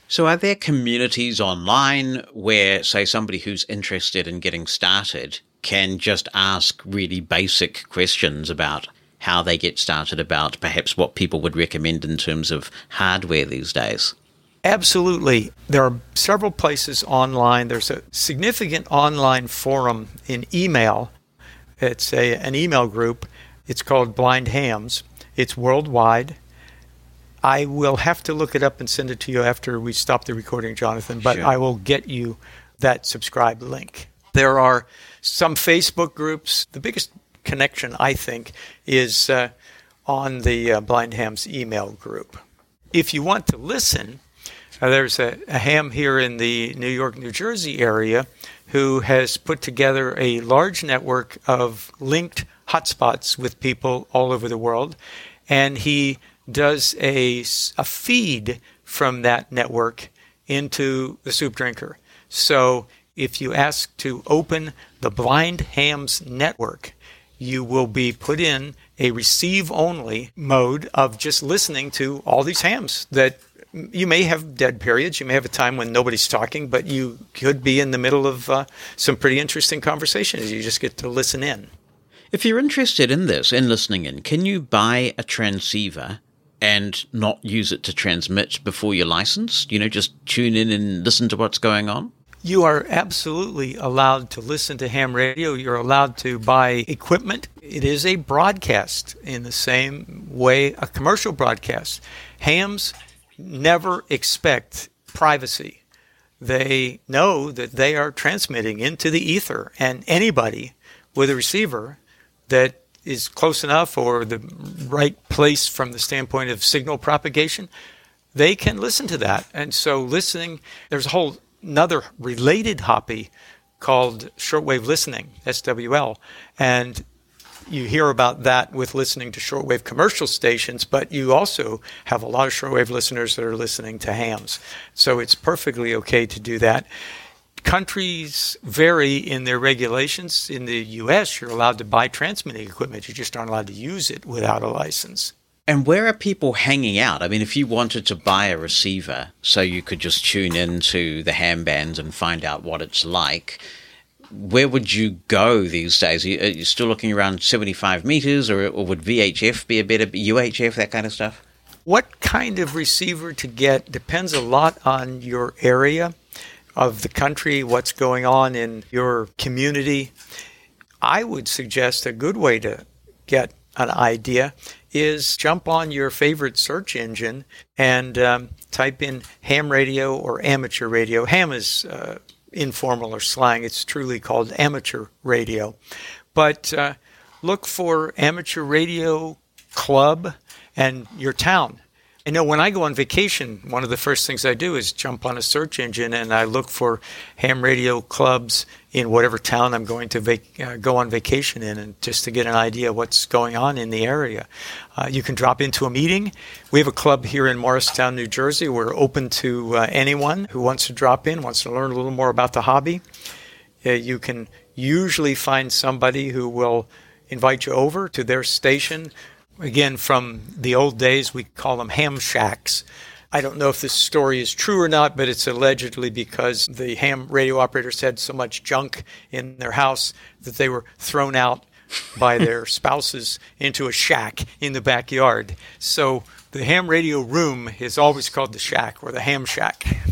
So, are there communities online where, say, somebody who's interested in getting started can just ask really basic questions about how they get started, about perhaps what people would recommend in terms of hardware these days? Absolutely. There are several places online. There's a significant online forum in email. It's a, an email group. It's called Blind Hams. It's worldwide. I will have to look it up and send it to you after we stop the recording, Jonathan, but Sure. I will get you that subscribe link. There are some Facebook groups. The biggest connection, I think, is uh, on the uh, Blind Hams email group. If you want to listen, uh, there's a, a ham here in the New York, New Jersey area who has put together a large network of linked hotspots with people all over the world. And he does a feed from that network into the soup drinker. So if you ask to open the Blind Hams network, you will be put in a receive only mode of just listening to all these hams that you may have dead periods. You may have a time when nobody's talking, but you could be in the middle of uh, some pretty interesting conversations. You just get to listen in. If you're interested in this, in listening in, can you buy a transceiver and not use it to transmit before your license? You know, just tune in and listen to what's going on? You are absolutely allowed to listen to ham radio. You're allowed to buy equipment. It is a broadcast in the same way a commercial broadcast. Hams never expect privacy. They know that they are transmitting into the ether, and anybody with a receiver that is close enough or the right place from the standpoint of signal propagation, they can listen to that. And so listening, there's a whole another related hobby called shortwave listening, SWL. And you hear about that with listening to shortwave commercial stations, but you also have a lot of shortwave listeners that are listening to hams. So it's perfectly okay to do that. Countries vary in their regulations. In the US, you're allowed to buy transmitting equipment, you just aren't allowed to use it without a license. And where are people hanging out? I mean, if you wanted to buy a receiver so you could just tune into the ham bands and find out what it's like, where would you go these days? Are you, you still looking around 75 meters, or, or would VHF be a better UHF, that kind of stuff? What kind of receiver to get depends a lot on your area of the country, what's going on in your community. I would suggest a good way to get an idea is jump on your favorite search engine and um, type in ham radio or amateur radio. Ham is uh, informal or slang, it's truly called amateur radio. But uh, look for amateur radio club and your town. I know when I go on vacation, one of the first things I do is jump on a search engine and I look for ham radio clubs in whatever town I'm going to vac- uh, go on vacation in, and just to get an idea what's going on in the area. Uh, you can drop into a meeting. We have a club here in Morristown, New Jersey. We're open to uh, anyone who wants to drop in, wants to learn a little more about the hobby. Uh, you can usually find somebody who will invite you over to their station again, from the old days, we call them ham shacks. I don't know if this story is true or not, but it's allegedly because the ham radio operators had so much junk in their house that they were thrown out by their spouses into a shack in the backyard. So the ham radio room is always called the shack or the ham shack.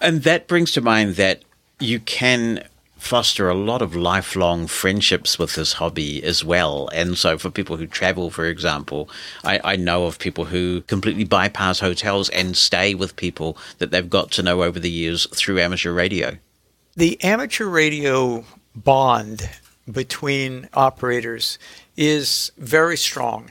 And that brings to mind that you can foster a lot of lifelong friendships with this hobby as well. And so, for people who travel, for example, I, I, know of people who completely bypass hotels and stay with people that they've got to know over the years through amateur radio. The amateur radio bond between operators is very strong.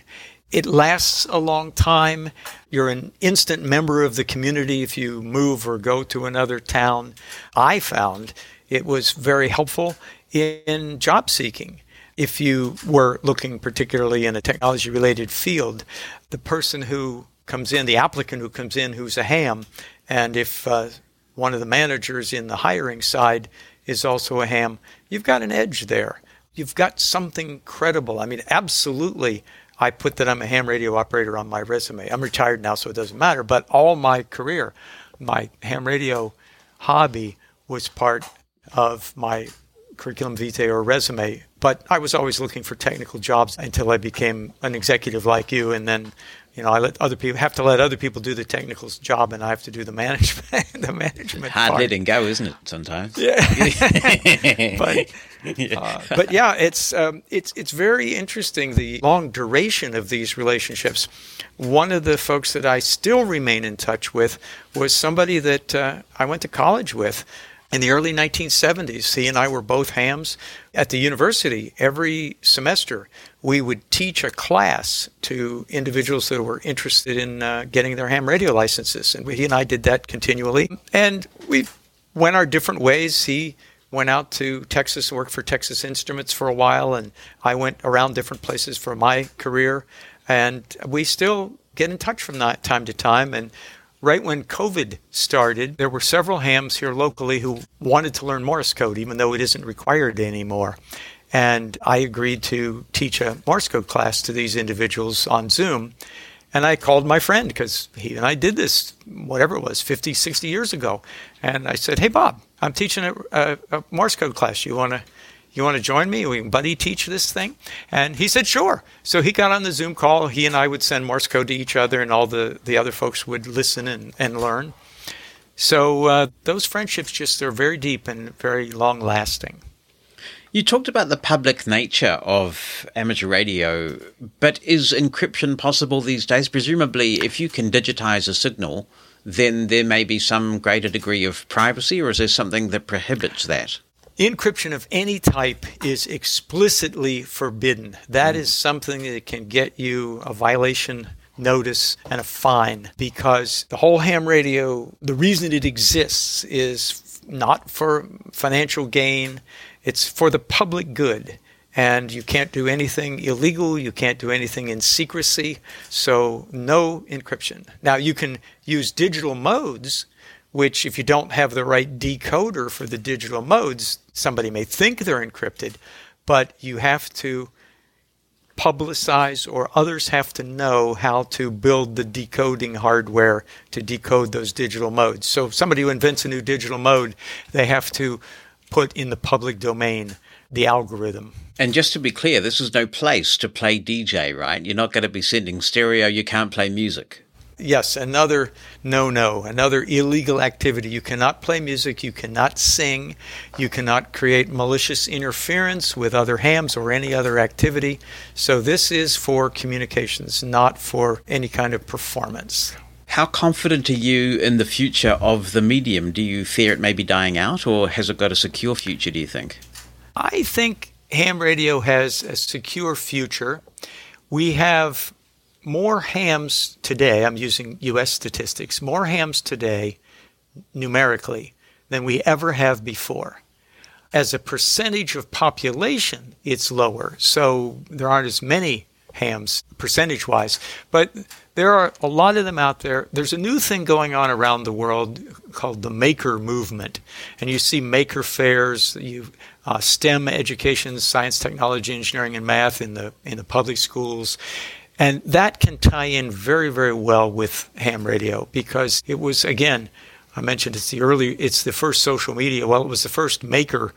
It lasts a long time. You're an instant member of the community if you move or go to another town. I found it was very helpful in job seeking. If you were looking particularly in a technology related field, the person who comes in, the applicant who comes in who's a ham, and if uh, one of the managers in the hiring side is also a ham, you've got an edge there. You've got something credible. I mean, absolutely, I put that I'm a ham radio operator on my resume. I'm retired now, so it doesn't matter. But all my career, my ham radio hobby was part of my curriculum vitae or resume. But I was always looking for technical jobs until I became an executive like you, and then you know I let other people have to let other people do the technical job, and I have to do the management. the management hard letting go, isn't it? Sometimes. Yeah. but uh, but yeah, it's um, it's it's very interesting the long duration of these relationships. One of the folks that I still remain in touch with was somebody that uh, I went to college with in the early 1970s, he and I were both hams at the university. Every semester, we would teach a class to individuals that were interested in uh, getting their ham radio licenses. And he and I did that continually. And we went our different ways. He went out to Texas and worked for Texas Instruments for a while, and I went around different places for my career. And we still get in touch from time to time. And right when COVID started, there were several hams here locally who wanted to learn Morse code, even though it isn't required anymore. And I agreed to teach a Morse code class to these individuals on Zoom. And I called my friend because he and I did this, whatever it was, 50, 60 years ago. And I said, Hey, Bob, I'm teaching a, a, a Morse code class. You want to you want to join me? We can buddy teach this thing? And he said, sure. So he got on the Zoom call. He and I would send Morse code to each other, and all the, the other folks would listen and, and learn. So uh, those friendships just are very deep and very long lasting. You talked about the public nature of amateur radio, but is encryption possible these days? Presumably, if you can digitize a signal, then there may be some greater degree of privacy, or is there something that prohibits that? Encryption of any type is explicitly forbidden. That is something that can get you a violation notice and a fine because the whole ham radio, the reason it exists is not for financial gain, it's for the public good. And you can't do anything illegal, you can't do anything in secrecy, so no encryption. Now, you can use digital modes which if you don't have the right decoder for the digital modes, somebody may think they're encrypted, but you have to publicize or others have to know how to build the decoding hardware to decode those digital modes. So somebody who invents a new digital mode, they have to put in the public domain the algorithm. And just to be clear, this is no place to play DJ, right? You're not going to be sending stereo, you can't play music yes, another no no, another illegal activity. You cannot play music, you cannot sing, you cannot create malicious interference with other hams or any other activity. So this is for communications, not for any kind of performance. How confident are you in the future of the medium? Do you fear it may be dying out, or has it got a secure future, do you think? I think ham radio has a secure future. We have more hams today, I'm using US statistics, more hams today numerically than we ever have before. As a percentage of population, it's lower, so there aren't as many hams percentage wise, but there are a lot of them out there. There's a new thing going on around the world called the maker movement, and you see maker fairs, you uh, STEM education, science, technology, engineering, and math in the in the public schools. And that can tie in very, very well with ham radio because it was, again, I mentioned it's the early, it's the first social media. Well, it was the first maker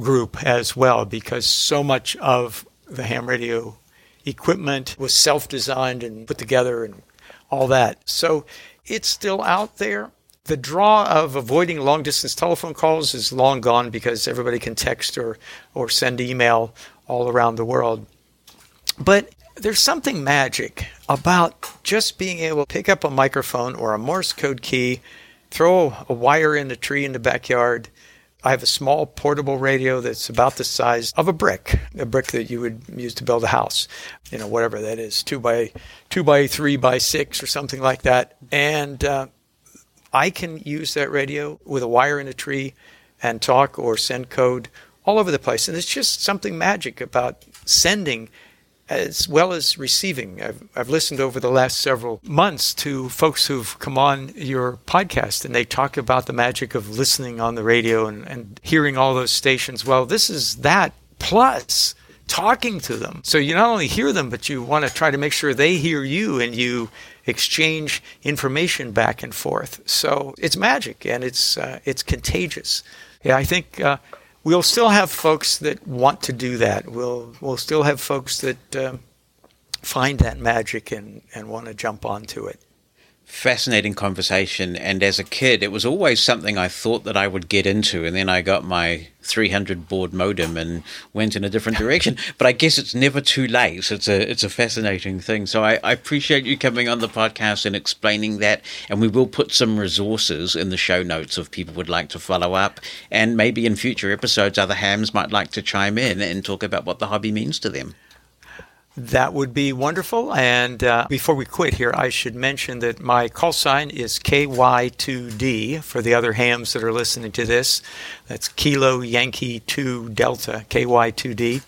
group as well because so much of the ham radio equipment was self designed and put together and all that. So it's still out there. The draw of avoiding long distance telephone calls is long gone because everybody can text or, or send email all around the world. But there's something magic about just being able to pick up a microphone or a Morse code key, throw a wire in a tree in the backyard. I have a small portable radio that's about the size of a brick, a brick that you would use to build a house, you know, whatever that is, two by two by three by six or something like that. And uh, I can use that radio with a wire in a tree and talk or send code all over the place. And it's just something magic about sending as well as receiving. I've, I've listened over the last several months to folks who've come on your podcast and they talk about the magic of listening on the radio and, and hearing all those stations. Well, this is that plus talking to them. So you not only hear them, but you want to try to make sure they hear you and you exchange information back and forth. So it's magic and it's uh, it's contagious. Yeah, I think uh, we'll still have folks that want to do that. We'll we'll still have folks that uh, find that magic and and want to jump onto it fascinating conversation. And as a kid, it was always something I thought that I would get into. And then I got my 300 baud modem and went in a different direction. but I guess it's never too late. So It's a, it's a fascinating thing. So I, I appreciate you coming on the podcast and explaining that. And we will put some resources in the show notes if people would like to follow up. And maybe in future episodes, other hams might like to chime in and talk about what the hobby means to them. That would be wonderful. And uh, before we quit here, I should mention that my call sign is KY2D for the other hams that are listening to this. That's Kilo Yankee 2 Delta, KY2D.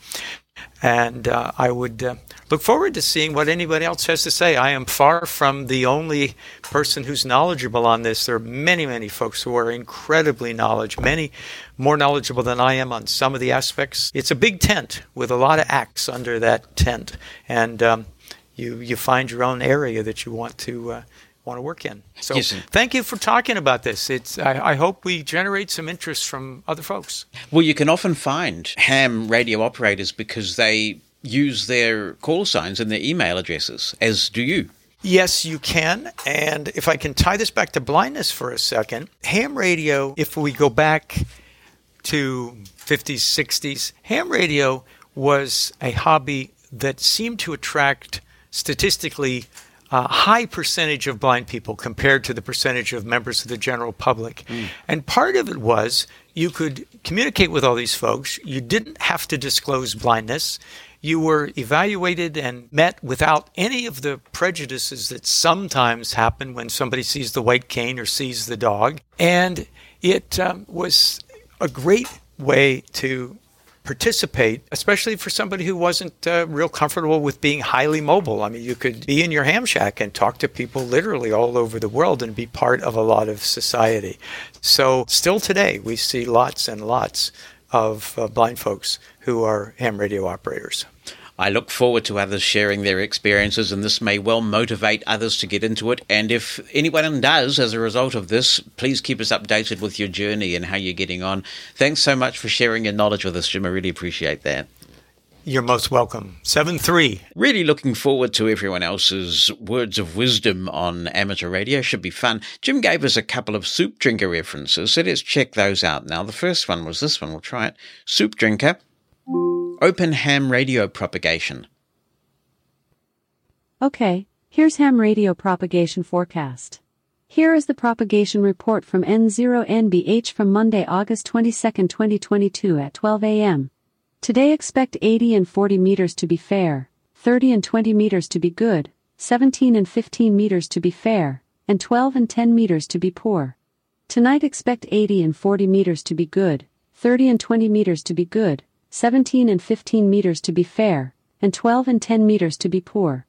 And uh, I would uh, look forward to seeing what anybody else has to say. I am far from the only person who's knowledgeable on this. There are many, many folks who are incredibly knowledgeable, many more knowledgeable than I am on some of the aspects. It's a big tent with a lot of acts under that tent, and um, you you find your own area that you want to. Uh, want to work in. So Yes, thank you for talking about this. It's I, I hope we generate some interest from other folks. Well, you can often find ham radio operators because they use their call signs and their email addresses, as do you. Yes, you can. And if I can tie this back to blindness for a second, ham radio, if we go back to 50s, 60s, ham radio was a hobby that seemed to attract statistically a high percentage of blind people compared to the percentage of members of the general public. And part of it was you could communicate with all these folks. You didn't have to disclose blindness. You were evaluated and met without any of the prejudices that sometimes happen when somebody sees the white cane or sees the dog. And it um, was a great way to participate, especially for somebody who wasn't uh, real comfortable with being highly mobile. I mean, you could be in your ham shack and talk to people literally all over the world and be part of a lot of society. So, still today, we see lots and lots of uh, blind folks who are ham radio operators. I look forward to others sharing their experiences, and this may well motivate others to get into it. And if anyone does as a result of this, please keep us updated with your journey and how you're getting on. Thanks so much for sharing your knowledge with us, Jim. I really appreciate that. You're most welcome. 7 3. Really looking forward to everyone else's words of wisdom on amateur radio. Should be fun. Jim gave us a couple of soup drinker references, so let's check those out now. The first one was this one. We'll try it. Soup drinker. Open ham radio propagation. Okay, here's ham radio propagation forecast. Here is the propagation report from N0NBH from Monday, August 22, 2022 at 12 a.m. Today expect 80 and 40 meters to be fair, 30 and 20 meters to be good, 17 and 15 meters to be fair, and 12 and 10 meters to be poor. Tonight expect 80 and 40 meters to be good, 30 and 20 meters to be good, 17 and 15 meters to be fair, and 12 and 10 meters to be poor.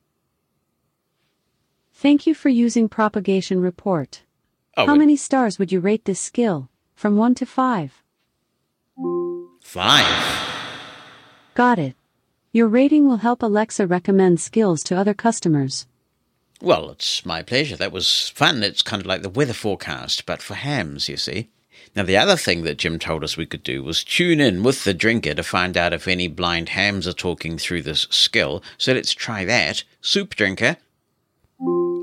Thank you for using propagation report. Oh, How many stars would you rate this skill? From 1 to 5. Five. Got it. Your rating will help Alexa recommend skills to other customers. Well, it's my pleasure. That was fun. It's kind of like the weather forecast, but for hams, you see. Now, the other thing that Jim told us we could do was tune in with the drinker to find out if any blind hams are talking through this skill. So let's try that. Soup drinker.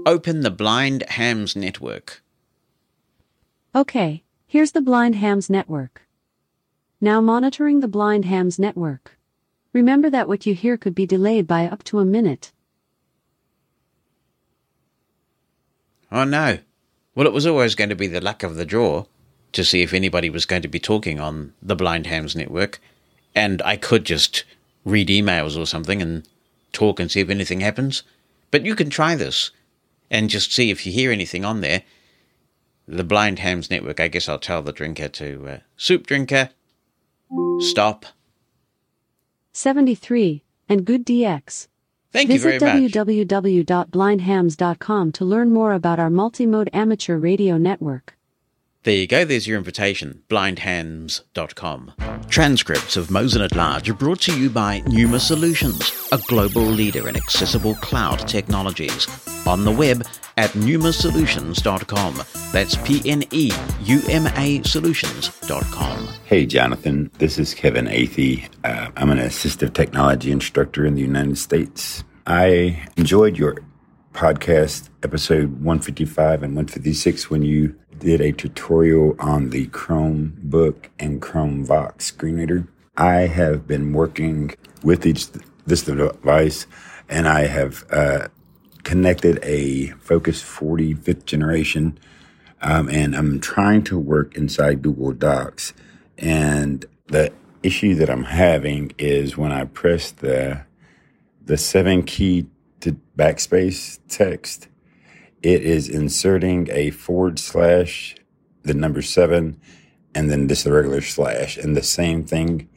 Open the Blind Hams Network. Okay, here's the Blind Hams Network. Now monitoring the Blind Hams Network. Remember that what you hear could be delayed by up to a minute. Oh no. Well, it was always going to be the luck of the draw to see if anybody was going to be talking on the Blind Hams Network. And I could just read emails or something and talk and see if anything happens. But you can try this and just see if you hear anything on there. The Blind Hams Network, I guess I'll tell the drinker to uh, soup drinker, stop. 73, and Good DX. Thank you very Visit much. www.blindhams.com to learn more about our multi-mode amateur radio network. There you go, there's your invitation, blindhams.com. Transcripts of Mosen at Large are brought to you by Pneuma Solutions, a global leader in accessible cloud technologies. On the web at pneumasolutions.com. That's P N E U M A solutions.com. Hey, Jonathan. This is Kevin Athey. Uh, I'm an assistive technology instructor in the United States. I enjoyed your podcast, episode 155 and 156, when you did a tutorial on the Chromebook and Chrome Vox screen reader. I have been working with each, this device, and I have uh, connected a Focus 40 fifth generation um, and I'm trying to work inside Google Docs. And the issue that I'm having is when I press the the seven key to backspace text, it is inserting a forward slash, the number seven, and then just the regular slash. And the same thing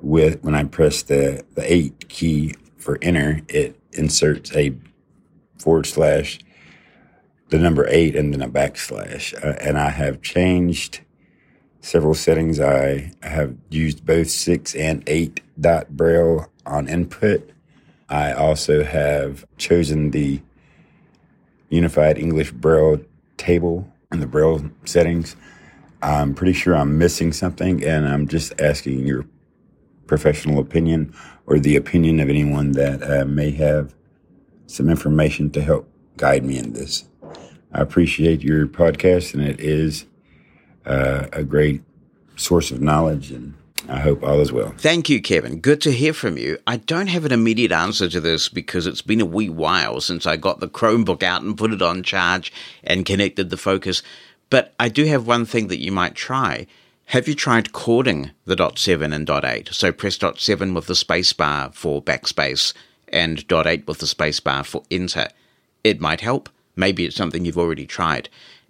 with when I press the, the eight key for enter, it inserts a forward slash, the number eight, and then a backslash. Uh, and I have changed several settings. I have used both six and eight dot braille on input. I also have chosen the unified English braille table in the braille settings. I'm pretty sure I'm missing something, and I'm just asking your professional opinion or the opinion of anyone that uh, may have some information to help guide me in this. I appreciate your podcast, and it is uh, a great source of knowledge, and I hope all is well. Thank you, Kevin. Good to hear from you. I don't have an immediate answer to this because it's been a wee while since I got the Chromebook out and put it on charge and connected the focus. But I do have one thing that you might try. Have you tried chording the dot seven and dot eight? So press dot seven with the space bar for backspace and dot eight with the space bar for enter. It might help. Maybe it's something you've already tried.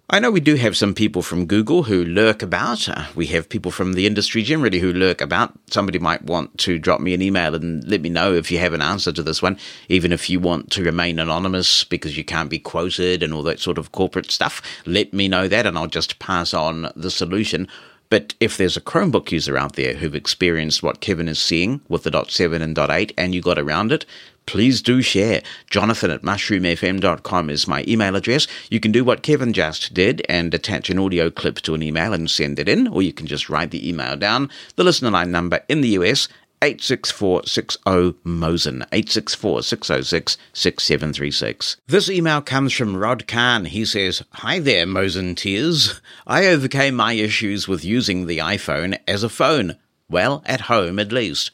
I know we do have some people from Google who lurk about. Uh, we have people from the industry generally who lurk about. Somebody might want to drop me an email and let me know if you have an answer to this one, even if you want to remain anonymous because you can't be quoted and all that sort of corporate stuff. Let me know that and I'll just pass on the solution. But if there's a Chromebook user out there who've experienced what Kevin is seeing with the dot seven and dot eight and you got around it, please do share. Jonathan at mushroomfm.com is my email address. You can do what Kevin just did and attach an audio clip to an email and send it in, or you can just write the email down. The listener line number in the US, 86460-MOSEN, 864-606-6736. This email comes from Rod Kahn. He says, Hi there, Mosen Tears. I overcame my issues with using the iPhone as a phone. Well, at home at least.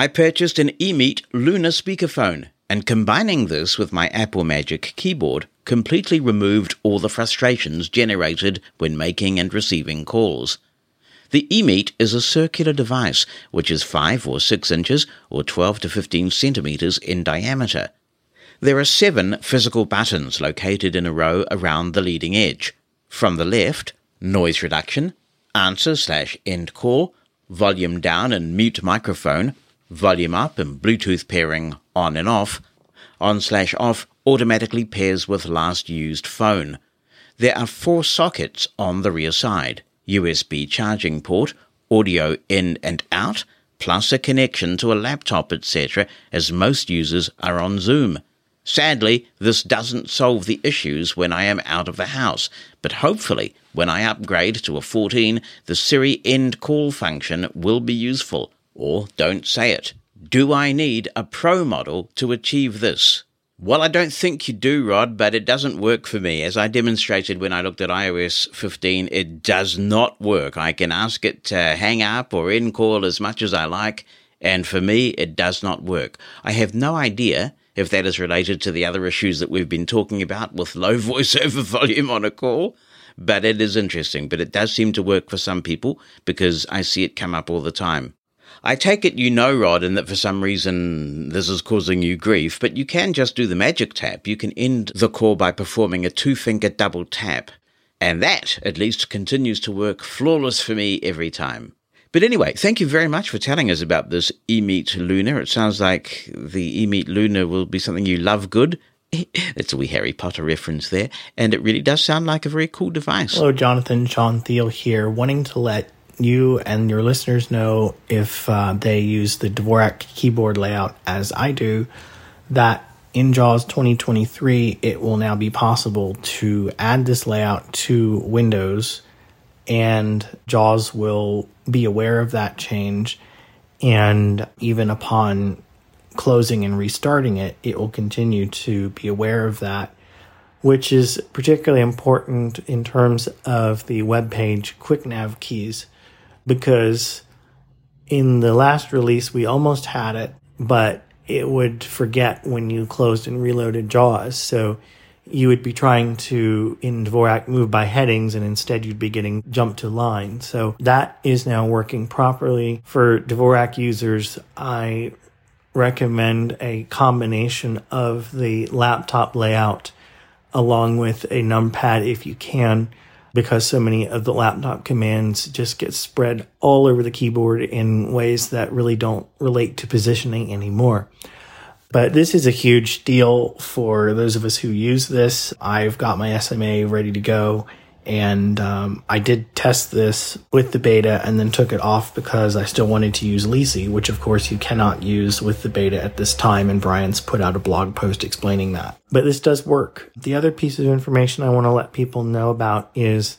I purchased an eMeet Luna speakerphone, and combining this with my Apple Magic keyboard completely removed all the frustrations generated when making and receiving calls. The eMeet is a circular device which is 5 or 6 inches or 12 to 15 centimeters in diameter. There are seven physical buttons located in a row around the leading edge. From the left, noise reduction, answer slash end call, volume down and mute microphone, volume up and Bluetooth pairing on and off, on slash off automatically pairs with last used phone. There are four sockets on the rear side. USB charging port, audio in and out, plus a connection to a laptop, etc., as most users are on Zoom. Sadly, this doesn't solve the issues when I am out of the house, but hopefully, when I upgrade to a 14, the Siri end call function will be useful. Or don't say it. Do I need a Pro model to achieve this? Well, I don't think you do, Rod, but it doesn't work for me. As I demonstrated when I looked at iOS 15, it does not work. I can ask it to hang up or in call as much as I like, and for me, it does not work. I have no idea if that is related to the other issues that we've been talking about with low voiceover volume on a call, but it is interesting. But it does seem to work for some people because I see it come up all the time. I take it you know, Rod, and that for some reason this is causing you grief, but you can just do the magic tap. You can end the call by performing a two finger double tap. And that, at least, continues to work flawless for me every time. But anyway, thank you very much for telling us about this eMeet Luna. It sounds like the eMeet Luna will be something you love good. It's a wee Harry Potter reference there, and it really does sound like a very cool device. Hello, Jonathan. Sean Thiel here, wanting to let you and your listeners know if uh, they use the Dvorak keyboard layout as I do, that in JAWS 2023, it will now be possible to add this layout to Windows, and JAWS will be aware of that change. And even upon closing and restarting it, it will continue to be aware of that, which is particularly important in terms of the web page quick nav keys because in the last release we almost had it, but it would forget when you closed and reloaded JAWS. So you would be trying to in Dvorak move by headings and instead you'd be getting jumped to line. So that is now working properly for Dvorak users. I recommend a combination of the laptop layout along with a numpad if you can because so many of the laptop commands just get spread all over the keyboard in ways that really don't relate to positioning anymore. But this is a huge deal for those of us who use this. I've got my SMA ready to go and um, I did test this with the beta and then took it off because I still wanted to use Leasey, which of course you cannot use with the beta at this time. And Brian's put out a blog post explaining that. But this does work. The other piece of information I want to let people know about is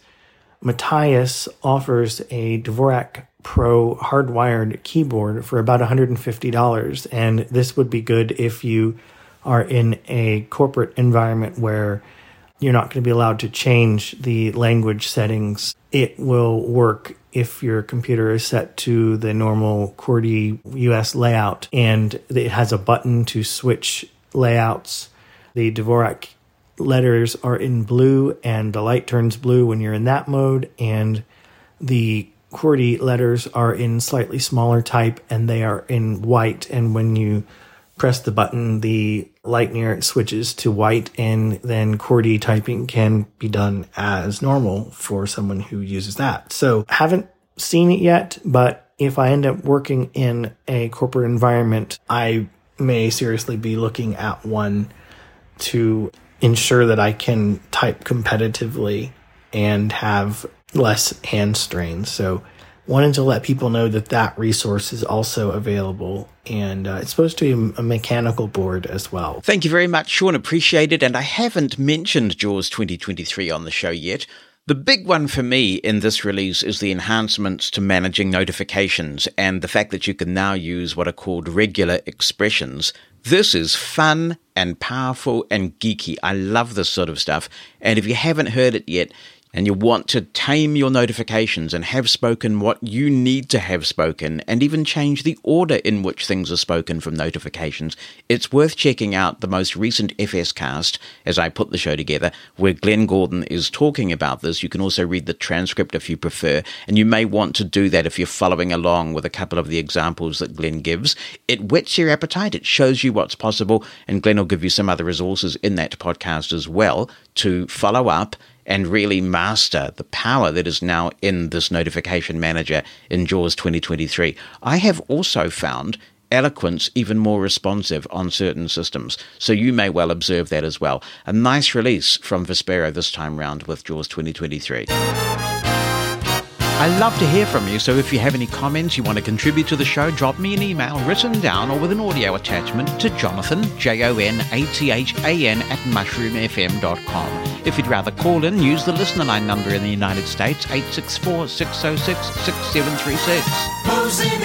Matias offers a Dvorak Pro hardwired keyboard for about $150. And this would be good if you are in a corporate environment where you're not going to be allowed to change the language settings. It will work if your computer is set to the normal QWERTY US layout and it has a button to switch layouts. The Dvorak letters are in blue and the light turns blue when you're in that mode and the QWERTY letters are in slightly smaller type and they are in white and when you press the button, the light near it switches to white, and then QWERTY typing can be done as normal for someone who uses that. So, haven't seen it yet, but if I end up working in a corporate environment, I may seriously be looking at one to ensure that I can type competitively and have less hand strain. So, wanted to let people know that that resource is also available and uh, it's supposed to be a mechanical board as well. Thank you very much, Sean. Appreciate it. And I haven't mentioned JAWS 2023 on the show yet. The big one for me in this release is the enhancements to managing notifications and the fact that you can now use what are called regular expressions. This is fun and powerful and geeky. I love this sort of stuff. And if you haven't heard it yet, and you want to tame your notifications and have spoken what you need to have spoken, and even change the order in which things are spoken from notifications, it's worth checking out the most recent FS cast as I put the show together, where Glenn Gordon is talking about this. You can also read the transcript if you prefer, and you may want to do that if you're following along with a couple of the examples that Glenn gives. It whets your appetite, it shows you what's possible, and Glenn will give you some other resources in that podcast as well to follow up and really master the power that is now in this notification manager in JAWS 2023. I have also found Eloquence even more responsive on certain systems, so you may well observe that as well. A nice release from Vispero this time round with JAWS 2023. I love to hear from you, so if you have any comments you want to contribute to the show, drop me an email written down or with an audio attachment to Jonathan, J O N A T H A N, at mushroomfm.com. If you'd rather call in, use the listener line number in the United States, 864 606 6736. Mosen